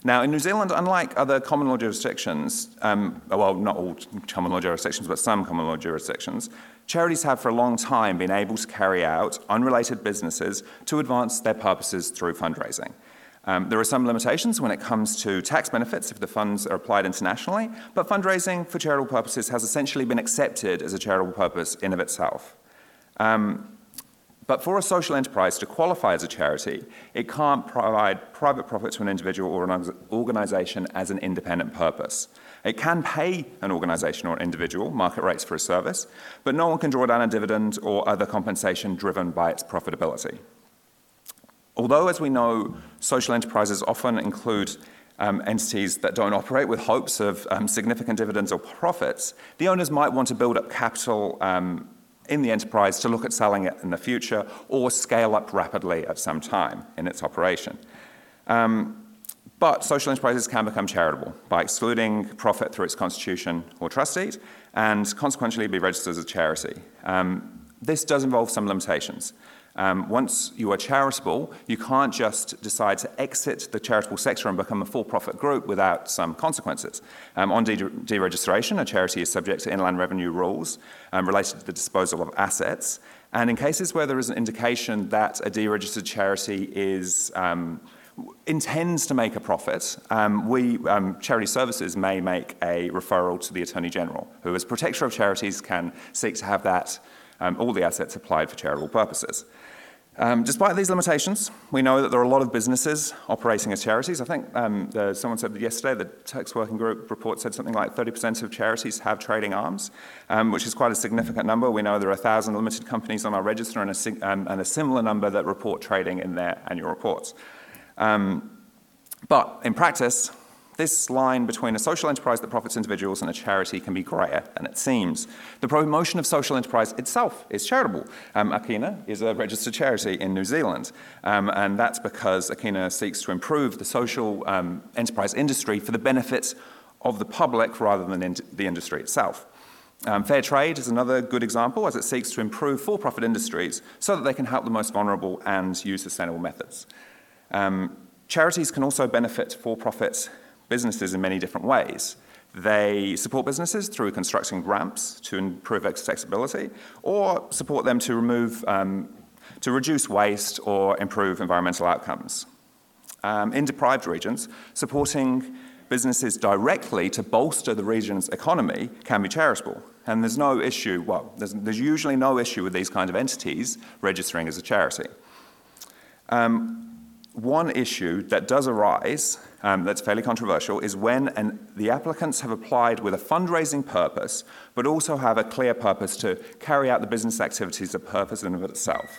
now, in New Zealand, unlike other common law jurisdictions, um, well, not all common law jurisdictions, but some common law jurisdictions, charities have for a long time been able to carry out unrelated businesses to advance their purposes through fundraising. Um, there are some limitations when it comes to tax benefits if the funds are applied internationally, but fundraising for charitable purposes has essentially been accepted as a charitable purpose in of itself. Um, but for a social enterprise to qualify as a charity, it can't provide private profit to an individual or an organization as an independent purpose. It can pay an organization or an individual market rates for a service, but no one can draw down a dividend or other compensation driven by its profitability. Although, as we know, social enterprises often include um, entities that don't operate with hopes of um, significant dividends or profits, the owners might want to build up capital um, in the enterprise to look at selling it in the future or scale up rapidly at some time in its operation. Um, but social enterprises can become charitable by excluding profit through its constitution or trustees and consequently be registered as a charity. Um, this does involve some limitations. Um, once you are charitable, you can't just decide to exit the charitable sector and become a for profit group without some consequences. Um, on de- deregistration, a charity is subject to inland revenue rules um, related to the disposal of assets. And in cases where there is an indication that a deregistered charity is um, intends to make a profit, um, we, um, Charity Services, may make a referral to the Attorney General, who, as protector of charities, can seek to have that, um, all the assets applied for charitable purposes. Um, despite these limitations, we know that there are a lot of businesses operating as charities. I think um, the, someone said yesterday the Tax Working Group report said something like 30% of charities have trading arms, um, which is quite a significant number. We know there are 1,000 limited companies on our register and a, um, and a, similar number that report trading in their annual reports. Um, but in practice, this line between a social enterprise that profits individuals and a charity can be greyer than it seems. The promotion of social enterprise itself is charitable. Um, Akina is a registered charity in New Zealand, um, and that's because Akina seeks to improve the social um, enterprise industry for the benefit of the public rather than in the industry itself. Um, fair trade is another good example as it seeks to improve for profit industries so that they can help the most vulnerable and use sustainable methods. Um, charities can also benefit for profit businesses in many different ways. They support businesses through constructing ramps to improve accessibility, or support them to remove, um, to reduce waste or improve environmental outcomes. Um, in deprived regions, supporting businesses directly to bolster the region's economy can be charitable. And there's no issue, well, there's, there's usually no issue with these kind of entities registering as a charity. Um, one issue that does arise um, that's fairly controversial is when an, the applicants have applied with a fundraising purpose, but also have a clear purpose to carry out the business activities of purpose in of itself.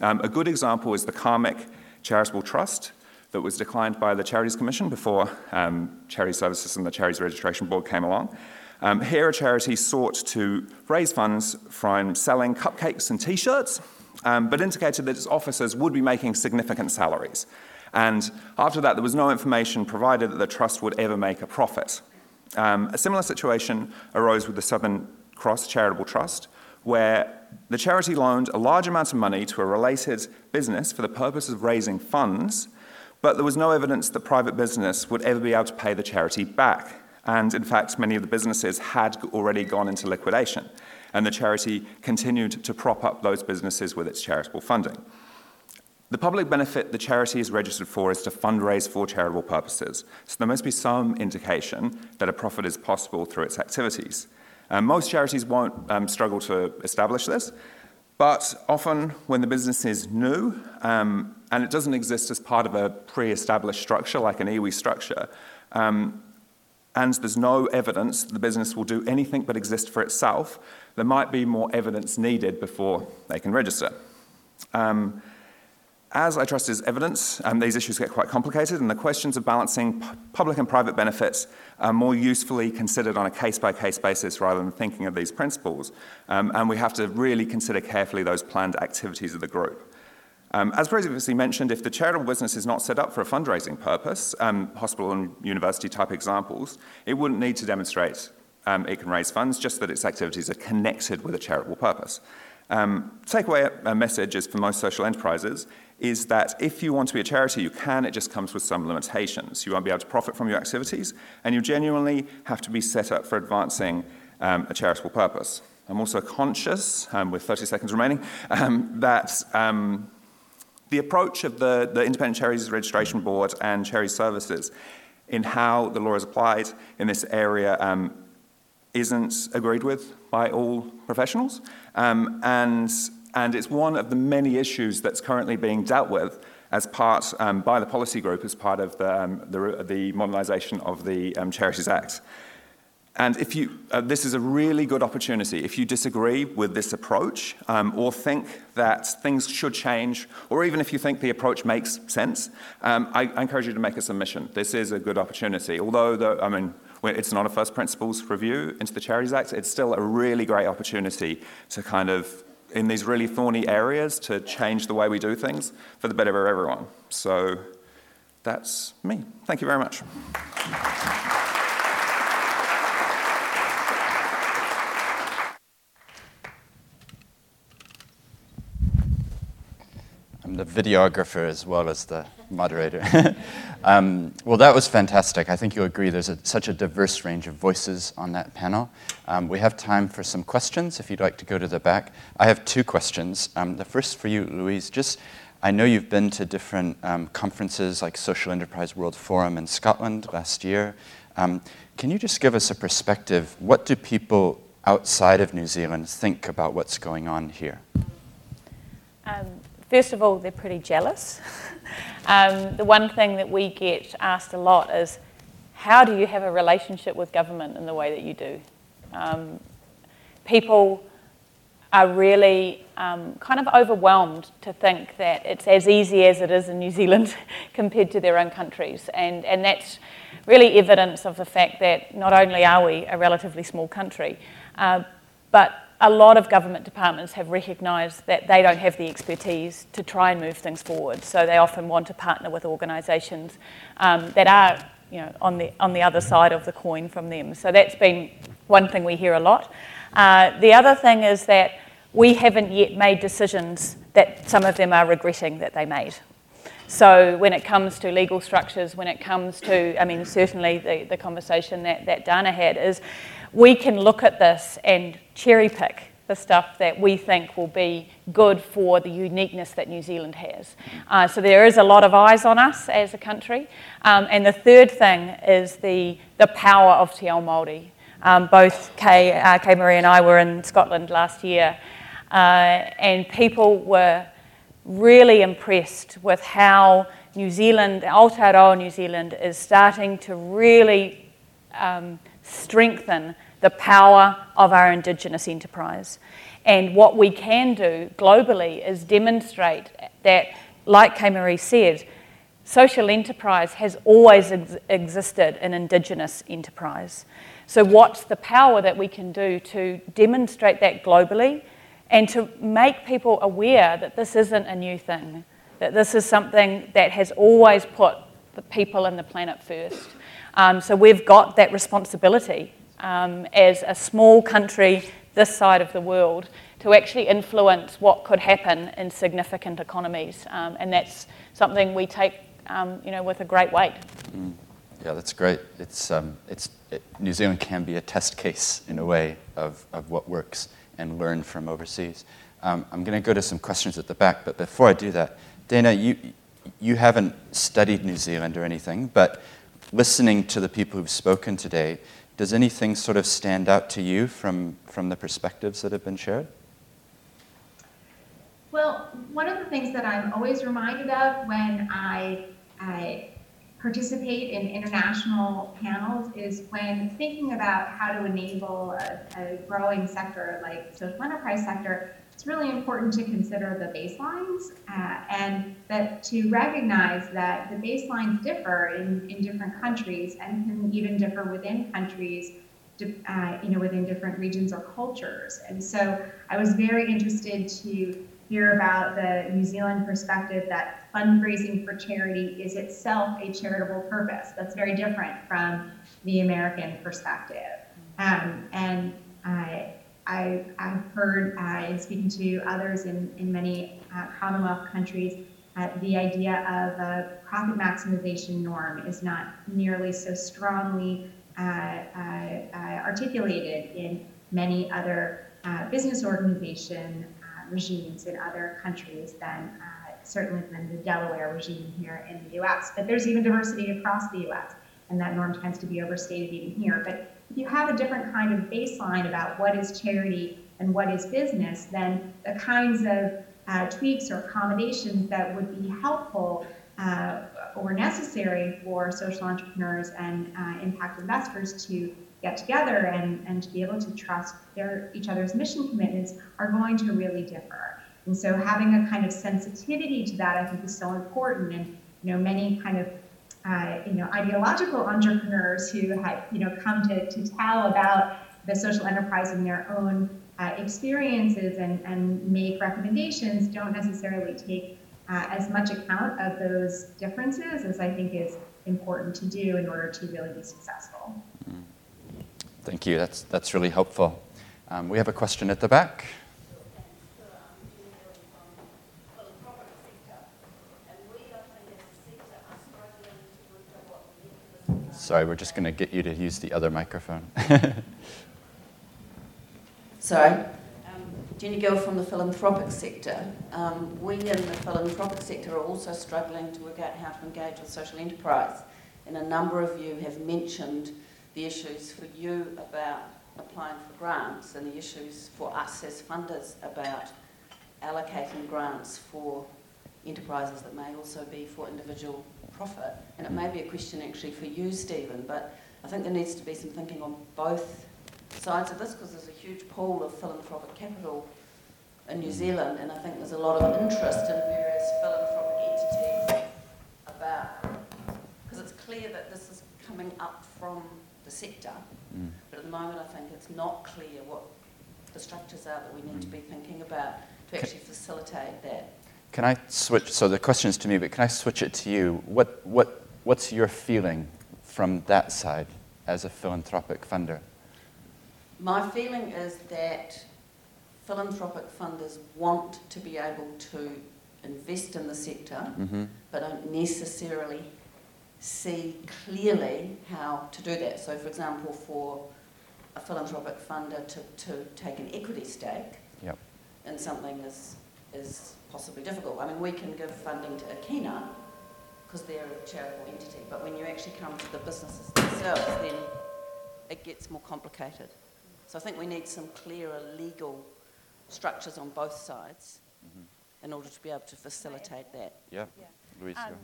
Um, a good example is the Karmic Charitable Trust that was declined by the Charities Commission before um, Charity Services and the Charities Registration Board came along. Um, here, a charity sought to raise funds from selling cupcakes and t shirts, um, but indicated that its officers would be making significant salaries. And after that, there was no information provided that the trust would ever make a profit. Um, a similar situation arose with the Southern Cross Charitable Trust, where the charity loaned a large amount of money to a related business for the purpose of raising funds, but there was no evidence that private business would ever be able to pay the charity back. And in fact, many of the businesses had already gone into liquidation, and the charity continued to prop up those businesses with its charitable funding. The public benefit the charity is registered for is to fundraise for charitable purposes, so there must be some indication that a profit is possible through its activities. Um, most charities won't um, struggle to establish this, but often when the business is new um, and it doesn't exist as part of a pre established structure like an iwi structure, um, and there's no evidence the business will do anything but exist for itself, there might be more evidence needed before they can register. Um, as I trust is evidence, um, these issues get quite complicated, and the questions of balancing public and private benefits are more usefully considered on a case by case basis rather than thinking of these principles. Um, and we have to really consider carefully those planned activities of the group. Um, as previously mentioned, if the charitable business is not set up for a fundraising purpose, um, hospital and university type examples, it wouldn't need to demonstrate um, it can raise funds, just that its activities are connected with a charitable purpose. Um, takeaway a message is for most social enterprises is that if you want to be a charity, you can, it just comes with some limitations. You won't be able to profit from your activities, and you genuinely have to be set up for advancing um, a charitable purpose. I'm also conscious, um, with 30 seconds remaining, um, that um, the approach of the, the Independent Charities Registration Board and Charity Services in how the law is applied in this area um, isn't agreed with by all professionals. Um, and and it's one of the many issues that's currently being dealt with as part um, by the policy group as part of the, um, the, the modernisation of the um, Charities Act. And if you, uh, this is a really good opportunity. If you disagree with this approach um, or think that things should change, or even if you think the approach makes sense, um, I, I, encourage you to make a submission. This is a good opportunity. Although, the, I mean, it's not a first principles review into the Charities Act, it's still a really great opportunity to kind of in these really thorny areas to change the way we do things for the better of everyone. So that's me. Thank you very much. I'm the videographer as well as the moderator. um, well, that was fantastic. I think you'll agree there's a, such a diverse range of voices on that panel. Um, we have time for some questions if you'd like to go to the back. I have two questions. Um, the first for you, Louise. Just, I know you've been to different um, conferences like Social Enterprise World Forum in Scotland last year. Um, can you just give us a perspective? What do people outside of New Zealand think about what's going on here? Um, First of all, they're pretty jealous. um, the one thing that we get asked a lot is, how do you have a relationship with government in the way that you do? Um, people are really um, kind of overwhelmed to think that it's as easy as it is in New Zealand compared to their own countries. And, and that's really evidence of the fact that not only are we a relatively small country, uh, but a lot of government departments have recognised that they don't have the expertise to try and move things forward. So they often want to partner with organisations um, that are you know, on, the, on the other side of the coin from them. So that's been one thing we hear a lot. Uh, the other thing is that we haven't yet made decisions that some of them are regretting that they made. So when it comes to legal structures, when it comes to, I mean, certainly the, the conversation that, that Dana had is we can look at this and cherry pick the stuff that we think will be good for the uniqueness that New Zealand has. Uh, so there is a lot of eyes on us as a country. Um, and the third thing is the, the power of Te Ao Māori. Um, both Kay, uh, Kaye-Maree and I were in Scotland last year, uh, and people were really impressed with how New Zealand, Aotearoa New Zealand, is starting to really um, strengthen the power of our Indigenous enterprise. And what we can do globally is demonstrate that, like Kaye-Maree said, social enterprise has always ex- existed in Indigenous enterprise. So, what's the power that we can do to demonstrate that globally and to make people aware that this isn't a new thing, that this is something that has always put the people and the planet first? Um, so, we've got that responsibility um, as a small country this side of the world to actually influence what could happen in significant economies. Um, and that's something we take um, you know, with a great weight. Mm. Yeah, that's great. It's, um, it's, it, New Zealand can be a test case in a way of, of what works and learn from overseas. Um, I'm going to go to some questions at the back, but before I do that, Dana, you, you haven't studied New Zealand or anything, but listening to the people who've spoken today, does anything sort of stand out to you from, from the perspectives that have been shared? Well, one of the things that I'm always reminded of when I I participate in international panels is when thinking about how to enable a, a, growing sector like social enterprise sector, it's really important to consider the baselines uh, and that to recognize that the baselines differ in, in different countries and can even differ within countries, uh, you know, within different regions or cultures. And so I was very interested to hear about the New Zealand perspective that fundraising for charity is itself a charitable purpose. That's very different from the American perspective. Um, and I, I, have heard uh, in speaking to others in, in many uh, Commonwealth countries, uh, the idea of a profit maximization norm is not nearly so strongly uh, uh, uh, articulated in many other business organization regimes in other countries than certainly than the Delaware regime here in the US. But there's even diversity across the US, and that norm tends to be overstated even here. But if you have a different kind of baseline about what is charity and what is business, then the kinds of uh, tweaks or accommodations that would be helpful uh, or necessary for social entrepreneurs and uh, impact investors to get together and, and to be able to trust their each other's mission commitments are going to really differ. And so having a kind of sensitivity to that, I think, is so important. And you know, many kind of uh, you know ideological entrepreneurs who had you know come to, to tell about the social enterprise in their own uh, experiences and, and make recommendations don't necessarily take uh, as much account of those differences as I think is important to do in order to really be successful. Mm. Thank you. That's, that's really helpful. Um, we have a question at the back. Sorry, we're just going to get you to use the other microphone. Sorry. Um, Jenny Gill from the philanthropic sector. Um, we in the philanthropic sector are also struggling to work out how to engage with social enterprise. And a number of you have mentioned the issues for you about applying for grants and the issues for us as funders about allocating grants for enterprises that may also be for individual profit. And it may be a question actually for you, Stephen, but I think there needs to be some thinking on both sides of this because there's a huge pool of philanthropic capital in New Zealand, and I think there's a lot of interest in various philanthropic entities about, because it's clear that this is coming up from the sector. Mm. But at the moment, I think it's not clear what the structures are that we need mm. to be thinking about to actually facilitate that. Can I switch? So the question is to me, but can I switch it to you? What, what, what's your feeling from that side as a philanthropic funder? My feeling is that philanthropic funders want to be able to invest in the sector, mm-hmm. but don't necessarily see clearly how to do that. So, for example, for a philanthropic funder to, to take an equity stake yep. in something is, is possibly difficult. I mean, we can give funding to Akina because they're a charitable entity, but when you actually come to the businesses themselves, then it gets more complicated. So I think we need some clearer legal structures on both sides. Mm-hmm. in order to be able to facilitate that. Yeah, Louise, Um.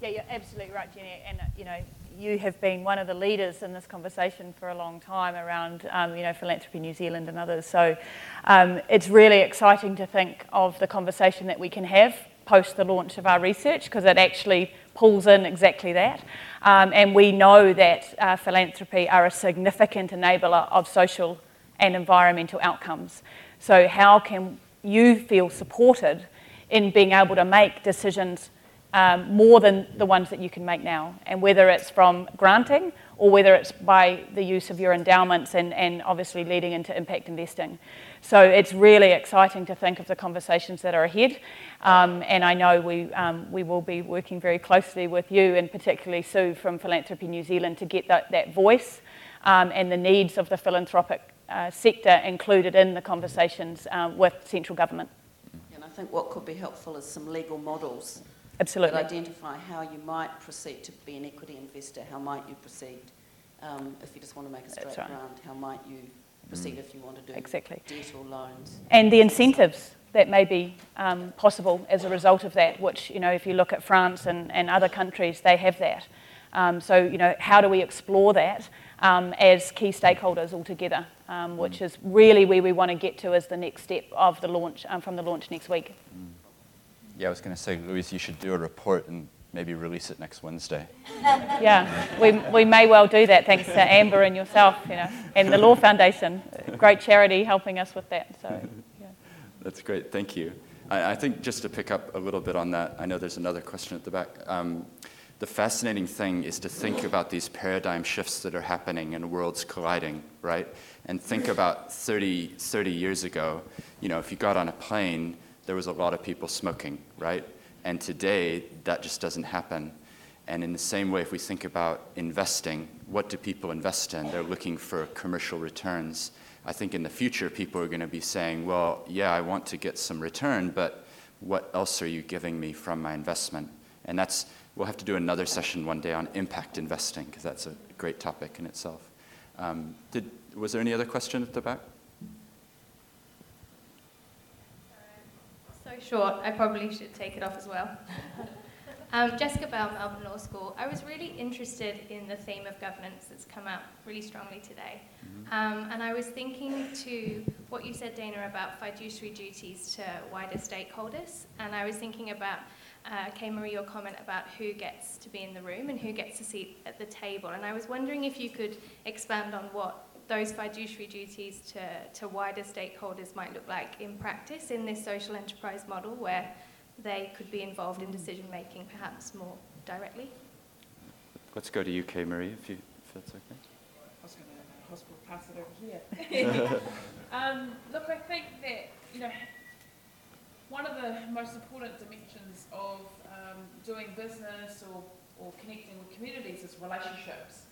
Yeah, you're absolutely right, Jenny. And uh, you know, you have been one of the leaders in this conversation for a long time around, um, you know, philanthropy New Zealand and others. So um, it's really exciting to think of the conversation that we can have post the launch of our research because it actually pulls in exactly that. Um, and we know that uh, philanthropy are a significant enabler of social and environmental outcomes. So how can you feel supported in being able to make decisions um, more than the ones that you can make now. And whether it's from granting or whether it's by the use of your endowments and, and obviously leading into impact investing. So it's really exciting to think of the conversations that are ahead. Um, and I know we, um, we will be working very closely with you and particularly Sue from Philanthropy New Zealand to get that, that voice um, and the needs of the philanthropic uh, sector included in the conversations um, with central government. And I think what could be helpful is some legal models Absolutely. that identify how you might proceed to be an equity investor, how might you proceed um, if you just want to make a straight right. grant, how might you proceed if you want to do Exactly. debt or loans. and the incentives that may be um, possible as a result of that, which, you know, if you look at France and, and other countries, they have that. Um, so, you know, how do we explore that um, as key stakeholders altogether, um, which is really where we want to get to as the next step of the launch, um, from the launch next week. Yeah, I was going to say, Louise, you should do a report and maybe release it next Wednesday. Yeah, we, we may well do that thanks to Amber and yourself, you know, and the Law Foundation, great charity helping us with that. So, yeah. That's great, thank you. I, I think just to pick up a little bit on that, I know there's another question at the back. Um, the fascinating thing is to think about these paradigm shifts that are happening and worlds colliding, right? And think about 30, 30 years ago, you know, if you got on a plane, there was a lot of people smoking, right? And today, that just doesn't happen. And in the same way, if we think about investing, what do people invest in? They're looking for commercial returns. I think in the future, people are going to be saying, well, yeah, I want to get some return, but what else are you giving me from my investment? And that's, we'll have to do another session one day on impact investing, because that's a great topic in itself. Um, did, was there any other question at the back? So short, I probably should take it off as well. um, Jessica Bell, Melbourne Law School. I was really interested in the theme of governance that's come up really strongly today. Um, and I was thinking to what you said, Dana, about fiduciary duties to wider stakeholders. And I was thinking about, uh, Kaye-Maree, your comment about who gets to be in the room and who gets a seat at the table. And I was wondering if you could expand on what those fiduciary duties to, to wider stakeholders might look like in practice in this social enterprise model where they could be involved in decision making perhaps more directly. Let's go to UK, Kaye-Maree, if, you, if that's okay. I was going to hospital pass it over here. um, look, I think that you know one of the most important dimensions of um, doing business or, or connecting with communities is relationships.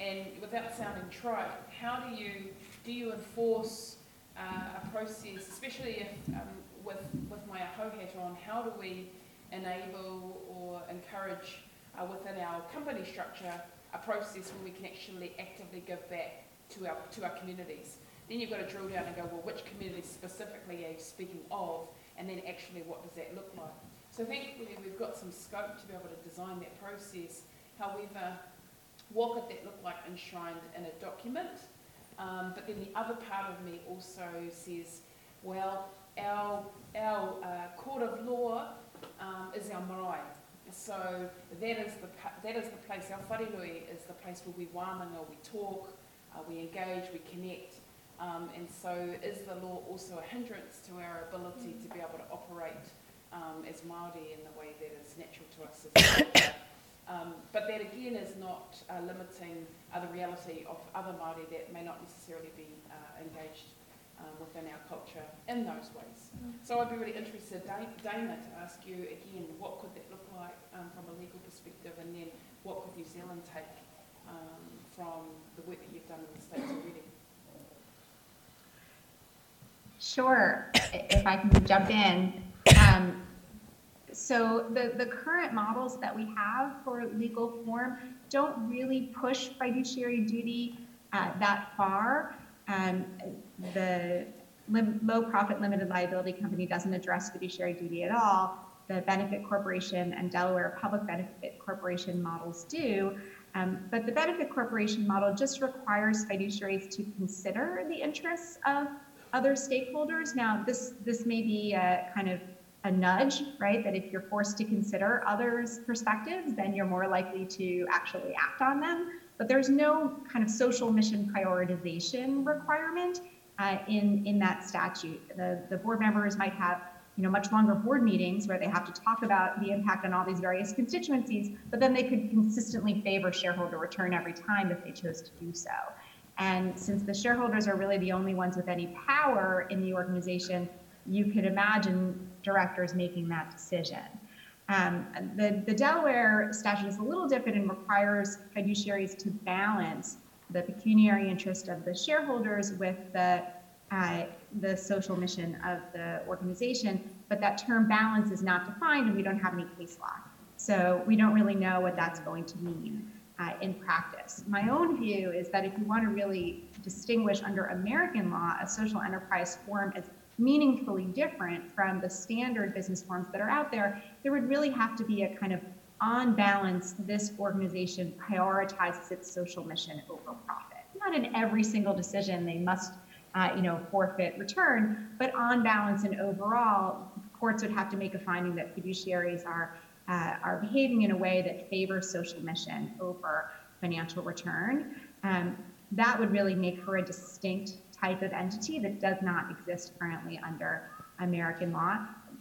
And without sounding trite, how do you do you enforce uh, a process, especially if um, with with my Āhau hat on, how do we enable or encourage uh, within our company structure a process where we can actually actively give back to our to our communities. Then you've got to drill down and go, well, which communities specifically are you speaking of, and then actually what does that look like? So we, we've got some scope to be able to design that process. However, what could that look like enshrined in a document? Um, but then the other part of me also says, well, our, our uh, court of law um, is our marae. So that is the that is the place. Our wharenui is the place where we wānanga, we talk, uh, we engage, we connect. Um, and so, is the law also a hindrance to our ability to be able to operate um, as Māori in the way that is natural to us as? Um, but that again is not uh, limiting uh, the reality of other Māori that may not necessarily be uh, engaged um, within our culture in those ways. So I'd be really interested, Da- Dana, to ask you again, what could that look like um, from a legal perspective, and then what could New Zealand take um, from the work that you've done in the States already? Sure, if I can jump in. Um, So the, the current models that we have for legal form don't really push fiduciary duty uh, that far. Um, The lim- low profit limited liability company doesn't address fiduciary duty at all. The benefit corporation and Delaware public benefit corporation models do. Um, but the benefit corporation model just requires fiduciaries to consider the interests of other stakeholders. Now, this this may be a kind of a nudge, right? That if you're forced to consider others' perspectives, then you're more likely to actually act on them. But there's no kind of social mission prioritization requirement uh, in in that statute. The the board members might have you know much longer board meetings where they have to talk about the impact on all these various constituencies, but then they could consistently favor shareholder return every time if they chose to do so. And since the shareholders are really the only ones with any power in the organization, you could imagine directors making that decision. Um, the, the Delaware statute is a little different and requires fiduciaries to balance the pecuniary interest of the shareholders with the, uh, the social mission of the organization, but that term balance is not defined and we don't have any case law. So we don't really know what that's going to mean uh, in practice. My own view is that if you want to really distinguish under American law a social enterprise form as meaningfully different from the standard business forms that are out there, there would really have to be a kind of on balance, this organization prioritizes its social mission over profit. Not in every single decision they must, uh, you know, forfeit return, but on balance and overall, courts would have to make a finding that fiduciaries are uh, are behaving in a way that favors social mission over financial return. Um, that would really make her a distinct type of entity that does not exist currently under American law.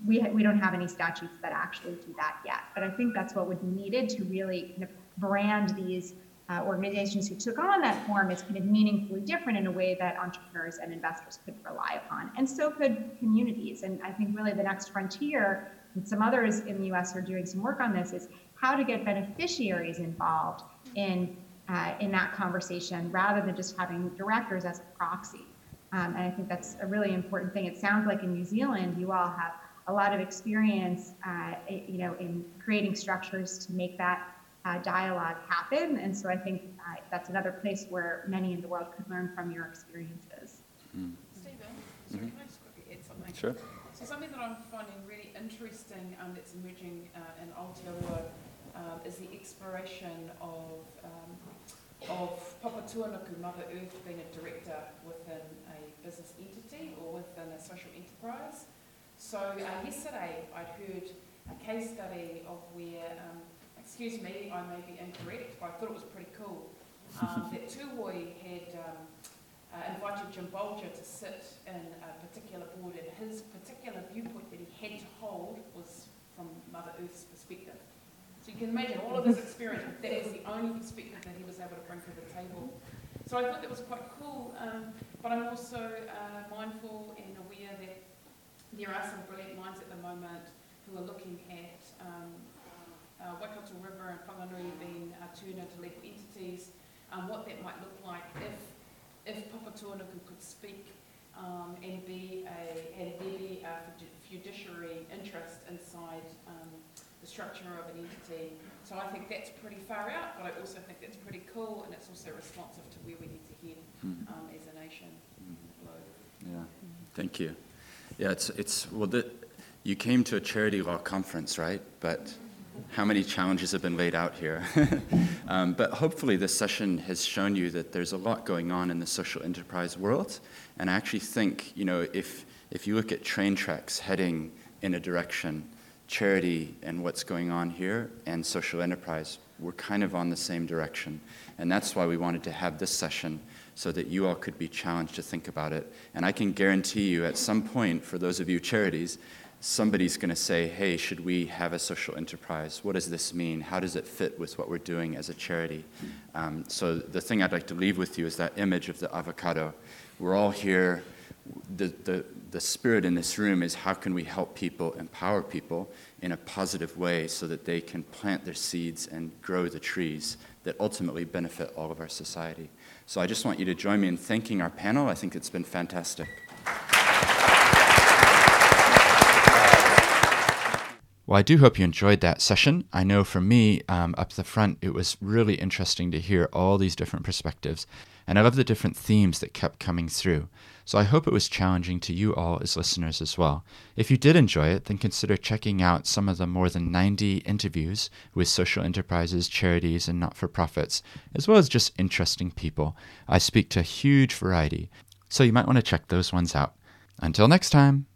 We, ha- we don't have any statutes that actually do that yet, but I think that's what would be needed to really kind of brand these uh, organizations who took on that form as kind of meaningfully different in a way that entrepreneurs and investors could rely upon, and so could communities. And I think really the next frontier, and some others in the U.S. are doing some work on this, is how to get beneficiaries involved in uh, in that conversation rather than just having directors as a proxy. Um, and I think that's a really important thing. It sounds like in New Zealand, you all have a lot of experience, uh, you know, in creating structures to make that uh, dialogue happen. And so I think uh, that's another place where many in the world could learn from your experiences. Mm. Stephen, so mm-hmm. can I just quickly add something? Sure. So something that I'm finding really interesting um, that's emerging uh, in Aotearoa um, is the exploration of um, of Papa Tuanuku, Mother Earth, being a director within a business entity or within a social enterprise. So uh, yesterday I'd heard a case study of where, um, excuse me, I may be incorrect, but I thought it was pretty cool, um, that Tuhoe had um, uh, invited Jim Bolger to sit in a particular board and his particular viewpoint that he had to hold was from Mother Earth's perspective. So you can imagine all of his experience, that is the only perspective that he was able to bring to the table. So I thought that was quite cool, um, but I'm also uh, mindful and aware that there are some brilliant minds at the moment who are looking at um, uh, Waikato River and Whanganui being uh, turned into legal entities, um, what that might look like if, if Papatuanuku could speak um, and be a, and there be a fiduciary interest inside um, the structure of an entity. So I think that's pretty far out, but I also think that's pretty cool, and it's also responsive to where we need to head mm-hmm. um, as a nation. Yeah, thank you. Yeah, it's it's well, the, you came to a charity law conference, right? But how many challenges have been laid out here? um, but hopefully, this session has shown you that there's a lot going on in the social enterprise world, and I actually think you know if if you look at train tracks heading in a direction charity and what's going on here and social enterprise, we're kind of on the same direction. And that's why we wanted to have this session so that you all could be challenged to think about it. And I can guarantee you at some point, for those of you charities, somebody's going to say, hey, should we have a social enterprise? What does this mean? How does it fit with what we're doing as a charity? Um, so the thing I'd like to leave with you is that image of the avocado. We're all here. The, the, the spirit in this room is how can we help people, empower people in a positive way so that they can plant their seeds and grow the trees that ultimately benefit all of our society. So I just want you to join me in thanking our panel. I think it's been fantastic. Well, I do hope you enjoyed that session. I know for me, um, up the front, it was really interesting to hear all these different perspectives. and I love the different themes that kept coming through. So I hope it was challenging to you all as listeners as well. If you did enjoy it, then consider checking out some of the more than 90 interviews with social enterprises, charities, and not for profits, as well as just interesting people. I speak to a huge variety, so you might want to check those ones out. Until next time.